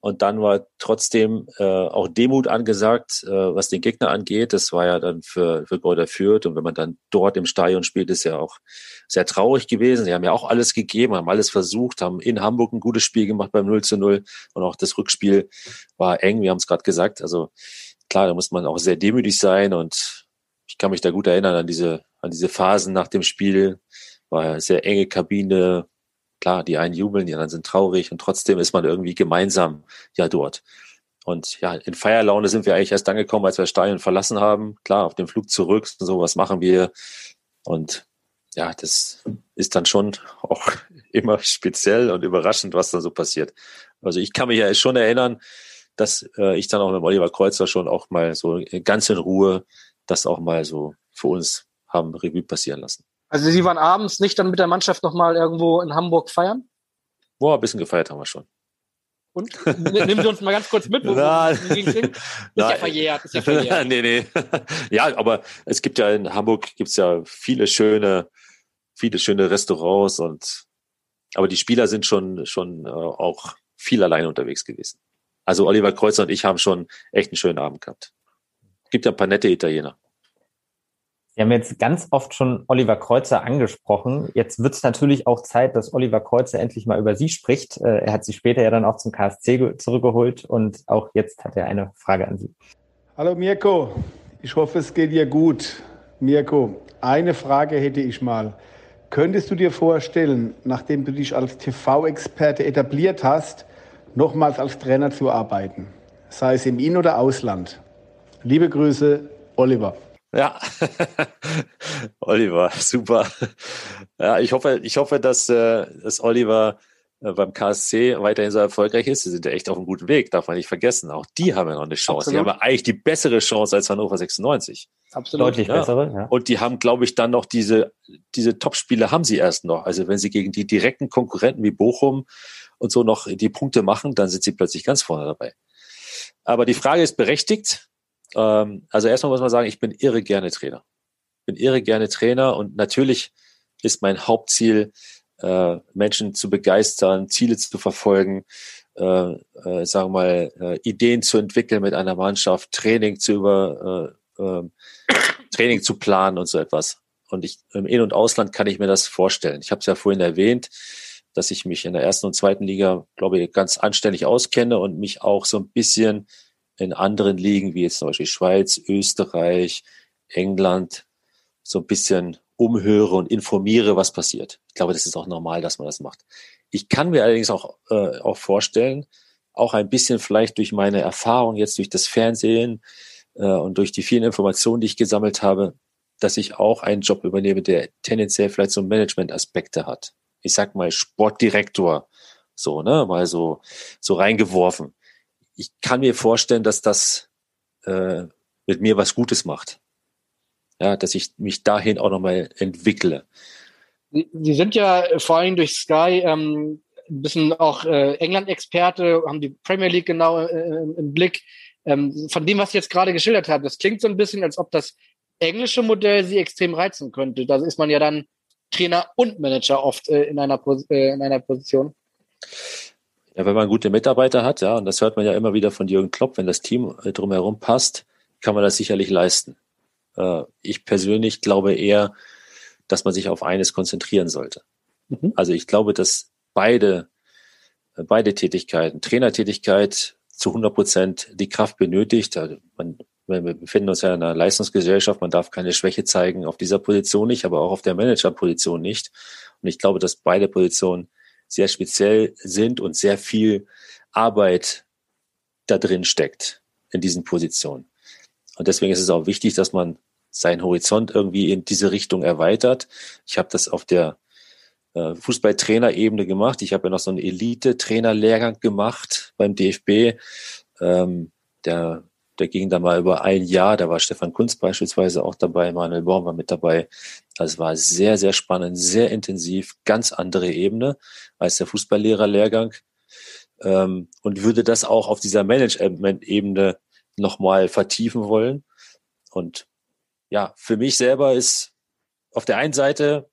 Und dann war trotzdem äh, auch Demut angesagt, äh, was den Gegner angeht. Das war ja dann für, für Gräuter Fürth. Und wenn man dann dort im Stadion spielt, ist ja auch sehr traurig gewesen. Sie haben ja auch alles gegeben, haben alles versucht, haben in Hamburg ein gutes Spiel gemacht beim 0 zu 0. Und auch das Rückspiel war eng, wir haben es gerade gesagt. Also klar, da muss man auch sehr demütig sein. Und ich kann mich da gut erinnern an diese, an diese Phasen nach dem Spiel. War ja sehr enge Kabine, Klar, die einen jubeln, die anderen sind traurig und trotzdem ist man irgendwie gemeinsam ja dort. Und ja, in Feierlaune sind wir eigentlich erst angekommen, als wir Stadion verlassen haben. Klar, auf dem Flug zurück und so, was machen wir? Und ja, das ist dann schon auch immer speziell und überraschend, was da so passiert. Also ich kann mich ja schon erinnern, dass äh, ich dann auch mit Oliver Kreuzer schon auch mal so ganz in Ruhe das auch mal so für uns haben Revue passieren lassen. Also Sie waren abends nicht dann mit der Mannschaft nochmal irgendwo in Hamburg feiern? Boah, ein bisschen gefeiert haben wir schon. Und? Nehmen Sie uns mal ganz kurz mit, wo, wo ist ja verjährt, ist ja verjährt. nee, nee. Ja, aber es gibt ja in Hamburg gibt's ja viele schöne, viele schöne Restaurants und aber die Spieler sind schon, schon äh, auch viel allein unterwegs gewesen. Also Oliver Kreuzer und ich haben schon echt einen schönen Abend gehabt. Gibt ja ein paar nette Italiener. Wir haben jetzt ganz oft schon Oliver Kreuzer angesprochen. Jetzt wird es natürlich auch Zeit, dass Oliver Kreuzer endlich mal über Sie spricht. Äh, er hat Sie später ja dann auch zum KSC zurückgeholt und auch jetzt hat er eine Frage an Sie. Hallo Mirko, ich hoffe, es geht dir gut. Mirko, eine Frage hätte ich mal. Könntest du dir vorstellen, nachdem du dich als TV-Experte etabliert hast, nochmals als Trainer zu arbeiten? Sei es im In- oder Ausland. Liebe Grüße, Oliver. Ja, Oliver, super. Ja, ich hoffe, ich hoffe, dass, äh, dass Oliver äh, beim KSC weiterhin so erfolgreich ist. Sie sind ja echt auf einem guten Weg, darf man nicht vergessen. Auch die haben ja noch eine Chance. Absolut. Die haben ja eigentlich die bessere Chance als Hannover 96. Absolut. Deutlich ja. bessere, ja. Und die haben, glaube ich, dann noch diese, diese Top-Spiele haben sie erst noch. Also wenn sie gegen die direkten Konkurrenten wie Bochum und so noch die Punkte machen, dann sind sie plötzlich ganz vorne dabei. Aber die Frage ist berechtigt. Ähm, also erstmal muss man sagen, ich bin irre gerne Trainer. Bin irre gerne Trainer und natürlich ist mein Hauptziel, äh, Menschen zu begeistern, Ziele zu verfolgen, äh, äh, sagen wir mal, äh, Ideen zu entwickeln mit einer Mannschaft, Training zu über äh, äh, Training zu planen und so etwas. und ich im In- und Ausland kann ich mir das vorstellen. Ich habe es ja vorhin erwähnt, dass ich mich in der ersten und zweiten Liga, glaube ich, ganz anständig auskenne und mich auch so ein bisschen in anderen Ligen, wie jetzt zum Beispiel Schweiz, Österreich, England, so ein bisschen umhöre und informiere, was passiert. Ich glaube, das ist auch normal, dass man das macht. Ich kann mir allerdings auch, äh, auch vorstellen, auch ein bisschen vielleicht durch meine Erfahrung jetzt durch das Fernsehen äh, und durch die vielen Informationen, die ich gesammelt habe, dass ich auch einen Job übernehme, der tendenziell vielleicht so Management-Aspekte hat. Ich sag mal Sportdirektor, so, ne, mal so, so reingeworfen. Ich kann mir vorstellen, dass das äh, mit mir was Gutes macht. Ja, dass ich mich dahin auch nochmal entwickle. Sie sind ja vor allem durch Sky ähm, ein bisschen auch äh, England-Experte, haben die Premier League genau äh, im Blick. Ähm, von dem, was Sie jetzt gerade geschildert haben, das klingt so ein bisschen, als ob das englische Modell Sie extrem reizen könnte. Da ist man ja dann Trainer und Manager oft äh, in, einer, äh, in einer Position. Ja, wenn man gute Mitarbeiter hat, ja, und das hört man ja immer wieder von Jürgen Klopp, wenn das Team äh, drumherum passt, kann man das sicherlich leisten. Äh, ich persönlich glaube eher, dass man sich auf eines konzentrieren sollte. Mhm. Also ich glaube, dass beide, äh, beide Tätigkeiten, Trainertätigkeit zu 100 Prozent die Kraft benötigt. Also man, wir befinden uns ja in einer Leistungsgesellschaft, man darf keine Schwäche zeigen auf dieser Position nicht, aber auch auf der Managerposition nicht. Und ich glaube, dass beide Positionen sehr speziell sind und sehr viel Arbeit da drin steckt in diesen Positionen. Und deswegen ist es auch wichtig, dass man seinen Horizont irgendwie in diese Richtung erweitert. Ich habe das auf der äh, Fußballtrainerebene gemacht. Ich habe ja noch so einen Elite-Trainerlehrgang gemacht beim DFB. Ähm, der, der ging da mal über ein Jahr. Da war Stefan Kunz beispielsweise auch dabei, Manuel Born war mit dabei. Also es war sehr, sehr spannend, sehr intensiv, ganz andere Ebene als der Fußballlehrerlehrgang. Ähm, und würde das auch auf dieser Management-Ebene nochmal vertiefen wollen. Und ja, für mich selber ist auf der einen Seite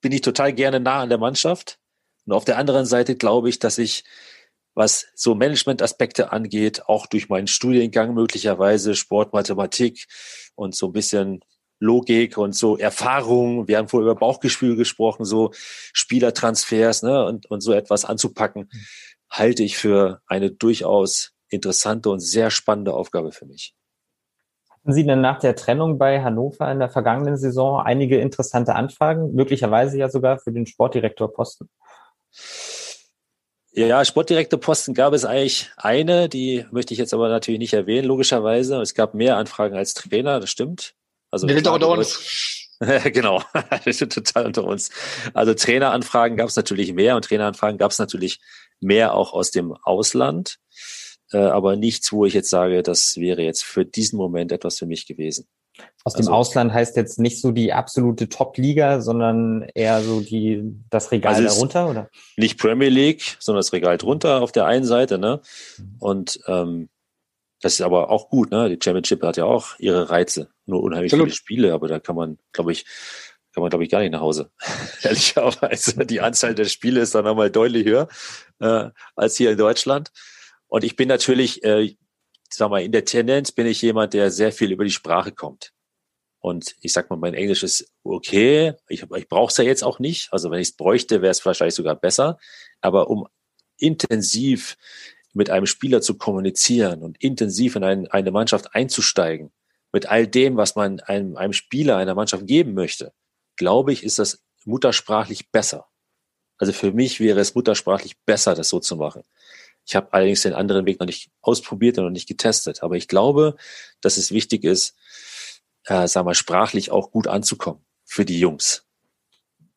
bin ich total gerne nah an der Mannschaft. Und auf der anderen Seite glaube ich, dass ich, was so Management-Aspekte angeht, auch durch meinen Studiengang möglicherweise Sport, Mathematik und so ein bisschen Logik und so Erfahrung. Wir haben vorher über Bauchgefühl gesprochen, so Spielertransfers ne, und, und so etwas anzupacken, halte ich für eine durchaus interessante und sehr spannende Aufgabe für mich. Hatten Sie denn nach der Trennung bei Hannover in der vergangenen Saison einige interessante Anfragen, möglicherweise ja sogar für den Sportdirektorposten? Ja, Sportdirektorposten gab es eigentlich eine, die möchte ich jetzt aber natürlich nicht erwähnen, logischerweise. Es gab mehr Anfragen als Trainer, das stimmt. Also Wir sind unter uns. genau, das sind total unter uns. Also Traineranfragen gab es natürlich mehr und Traineranfragen gab es natürlich mehr auch aus dem Ausland äh, aber nichts, wo ich jetzt sage, das wäre jetzt für diesen Moment etwas für mich gewesen. Aus dem also, Ausland heißt jetzt nicht so die absolute Top-Liga, sondern eher so die das Regal also darunter, oder? Nicht Premier League, sondern das Regal drunter auf der einen Seite, ne? Mhm. Und ähm, das ist aber auch gut, ne? Die Championship hat ja auch ihre Reize, nur unheimlich Absolut. viele Spiele, aber da kann man, glaube ich, kann man, glaube ich, gar nicht nach Hause. Ehrlicherweise. Die Anzahl der Spiele ist dann nochmal deutlich höher äh, als hier in Deutschland. Und ich bin natürlich, äh, sag mal, in der Tendenz bin ich jemand, der sehr viel über die Sprache kommt. Und ich sag mal, mein Englisch ist okay. Ich, ich brauche es ja jetzt auch nicht. Also wenn ich es bräuchte, wäre es wahrscheinlich sogar besser. Aber um intensiv mit einem Spieler zu kommunizieren und intensiv in ein, eine Mannschaft einzusteigen, mit all dem, was man einem, einem Spieler, einer Mannschaft geben möchte, glaube ich, ist das muttersprachlich besser. Also für mich wäre es muttersprachlich besser, das so zu machen. Ich habe allerdings den anderen Weg noch nicht ausprobiert und noch nicht getestet. Aber ich glaube, dass es wichtig ist, äh, sagen wir, sprachlich auch gut anzukommen für die Jungs.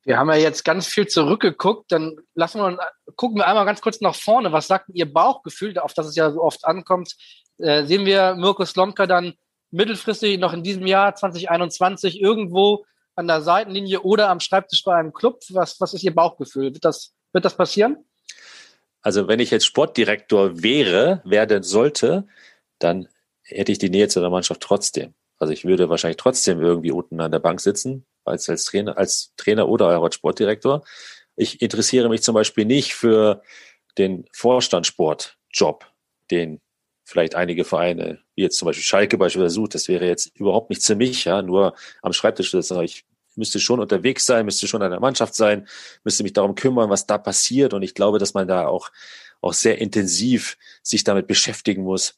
Wir haben ja jetzt ganz viel zurückgeguckt, dann lassen wir gucken wir einmal ganz kurz nach vorne. Was sagt Ihr Bauchgefühl, auf das es ja so oft ankommt? Äh, sehen wir Mirko Slomka dann mittelfristig noch in diesem Jahr 2021 irgendwo an der Seitenlinie oder am Schreibtisch bei einem Club? Was, was ist Ihr Bauchgefühl? Wird das, wird das passieren? Also wenn ich jetzt Sportdirektor wäre, werden sollte, dann hätte ich die Nähe zu der Mannschaft trotzdem. Also ich würde wahrscheinlich trotzdem irgendwie unten an der Bank sitzen, als, als Trainer, als Trainer oder als Sportdirektor. Ich interessiere mich zum Beispiel nicht für den Vorstandssportjob, den vielleicht einige Vereine, wie jetzt zum Beispiel Schalke beispielsweise sucht. Das wäre jetzt überhaupt nichts für mich, ja, nur am Schreibtisch sitzen. Ich müsste schon unterwegs sein, müsste schon an der Mannschaft sein, müsste mich darum kümmern, was da passiert. Und ich glaube, dass man da auch, auch sehr intensiv sich damit beschäftigen muss,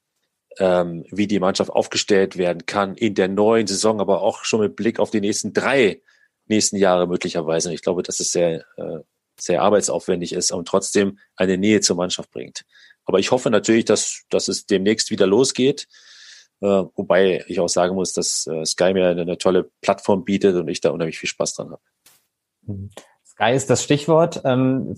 ähm, wie die Mannschaft aufgestellt werden kann in der neuen Saison, aber auch schon mit Blick auf die nächsten drei nächsten Jahre möglicherweise. Und ich glaube, dass es sehr, äh, sehr arbeitsaufwendig ist und trotzdem eine Nähe zur Mannschaft bringt. Aber ich hoffe natürlich, dass, dass es demnächst wieder losgeht. Äh, wobei ich auch sagen muss, dass äh, Sky mir eine, eine, tolle Plattform bietet und ich da unheimlich viel Spaß dran habe. Mhm. Sky ist das Stichwort. Ähm,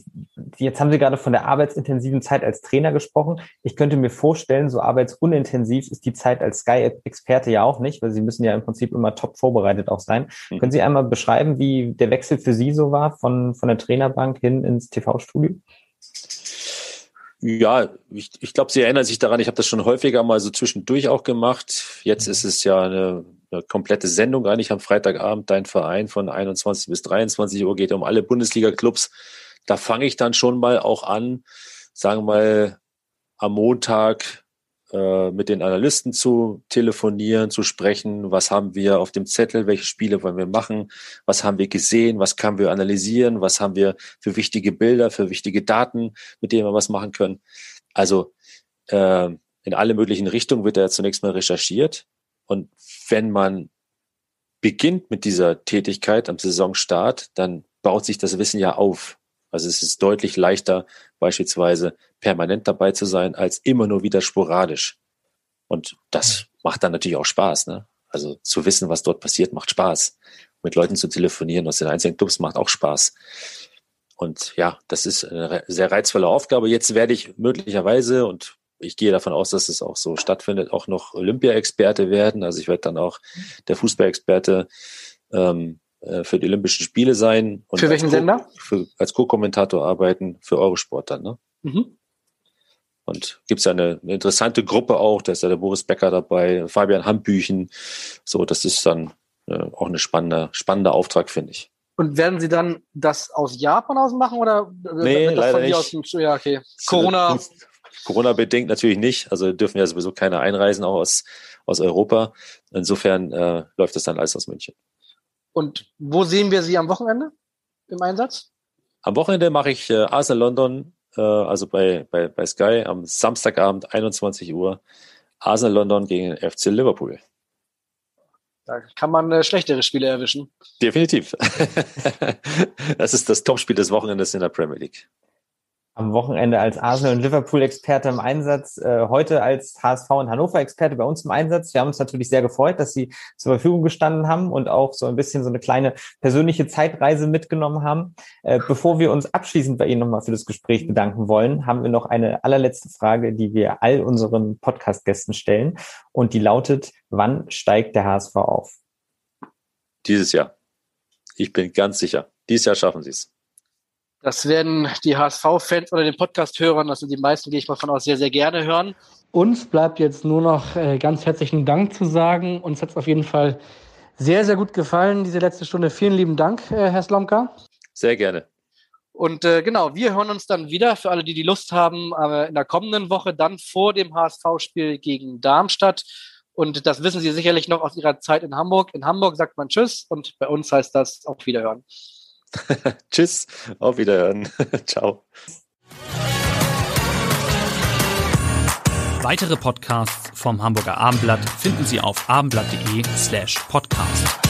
jetzt haben Sie gerade von der arbeitsintensiven Zeit als Trainer gesprochen. Ich könnte mir vorstellen, so arbeitsunintensiv ist die Zeit als Sky-Experte ja auch nicht, weil Sie müssen ja im Prinzip immer top vorbereitet auch sein. Mhm. Können Sie einmal beschreiben, wie der Wechsel für Sie so war von, von der Trainerbank hin ins TV-Studio? Ja, ich, ich glaube, Sie erinnern sich daran, ich habe das schon häufiger mal so zwischendurch auch gemacht. Jetzt ist es ja eine, eine komplette Sendung eigentlich am Freitagabend. Dein Verein von 21 bis 23 Uhr geht um alle Bundesliga-Clubs. Da fange ich dann schon mal auch an, sagen wir mal, am Montag äh, mit den Analysten zu telefonieren, zu sprechen. Was haben wir auf dem Zettel? Welche Spiele wollen wir machen? Was haben wir gesehen? Was können wir analysieren? Was haben wir für wichtige Bilder, für wichtige Daten, mit denen wir was machen können? Also äh, in alle möglichen Richtungen wird da zunächst mal recherchiert. Und wenn man beginnt mit dieser Tätigkeit am Saisonstart, dann baut sich das Wissen ja auf. Also es ist deutlich leichter, beispielsweise permanent dabei zu sein, als immer nur wieder sporadisch. Und das macht dann natürlich auch Spaß. Ne? Also zu wissen, was dort passiert, macht Spaß. Mit Leuten zu telefonieren aus den einzelnen Clubs macht auch Spaß. Und ja, das ist eine sehr reizvolle Aufgabe. Jetzt werde ich möglicherweise, und ich gehe davon aus, dass es auch so stattfindet, auch noch Olympia-Experte werden. Also ich werde dann auch der Fußball-Experte ähm, äh, für die Olympischen Spiele sein. Und für welchen Sender? Als Co-Kommentator arbeiten für Eurosport dann. Ne? Mhm. Und gibt's ja eine, eine, interessante Gruppe auch, da ist ja der Boris Becker dabei, Fabian Hambüchen. So, das ist dann äh, auch eine spannende, spannender Auftrag, finde ich. Und werden Sie dann das aus Japan aus machen oder nee, leider nicht. Aus dem, ja, okay. Corona. Corona-bedingt natürlich nicht. Also dürfen ja sowieso keine einreisen, auch aus, aus Europa. Insofern äh, läuft das dann alles aus München. Und wo sehen wir Sie am Wochenende im Einsatz? Am Wochenende mache ich äh, Arsenal London, äh, also bei, bei, bei Sky, am Samstagabend 21 Uhr. Arsenal London gegen FC Liverpool. Da kann man äh, schlechtere Spiele erwischen. Definitiv. das ist das Topspiel des Wochenendes in der Premier League am Wochenende als Arsenal und Liverpool-Experte im Einsatz, äh, heute als HSV und Hannover-Experte bei uns im Einsatz. Wir haben uns natürlich sehr gefreut, dass Sie zur Verfügung gestanden haben und auch so ein bisschen so eine kleine persönliche Zeitreise mitgenommen haben. Äh, bevor wir uns abschließend bei Ihnen nochmal für das Gespräch bedanken wollen, haben wir noch eine allerletzte Frage, die wir all unseren Podcast-Gästen stellen. Und die lautet, wann steigt der HSV auf? Dieses Jahr. Ich bin ganz sicher. Dieses Jahr schaffen Sie es. Das werden die HSV-Fans oder den Podcast hören, also die meisten gehe ich mal von aus sehr, sehr gerne hören. Uns bleibt jetzt nur noch äh, ganz herzlichen Dank zu sagen. Uns hat es auf jeden Fall sehr, sehr gut gefallen, diese letzte Stunde. Vielen lieben Dank, äh, Herr Slomka. Sehr gerne. Und äh, genau, wir hören uns dann wieder, für alle, die die Lust haben, äh, in der kommenden Woche, dann vor dem HSV-Spiel gegen Darmstadt. Und das wissen Sie sicherlich noch aus Ihrer Zeit in Hamburg. In Hamburg sagt man Tschüss und bei uns heißt das auf Wiederhören. Tschüss, auf Wiederhören. Ciao. Weitere Podcasts vom Hamburger Abendblatt finden Sie auf abendblatt.de slash podcast.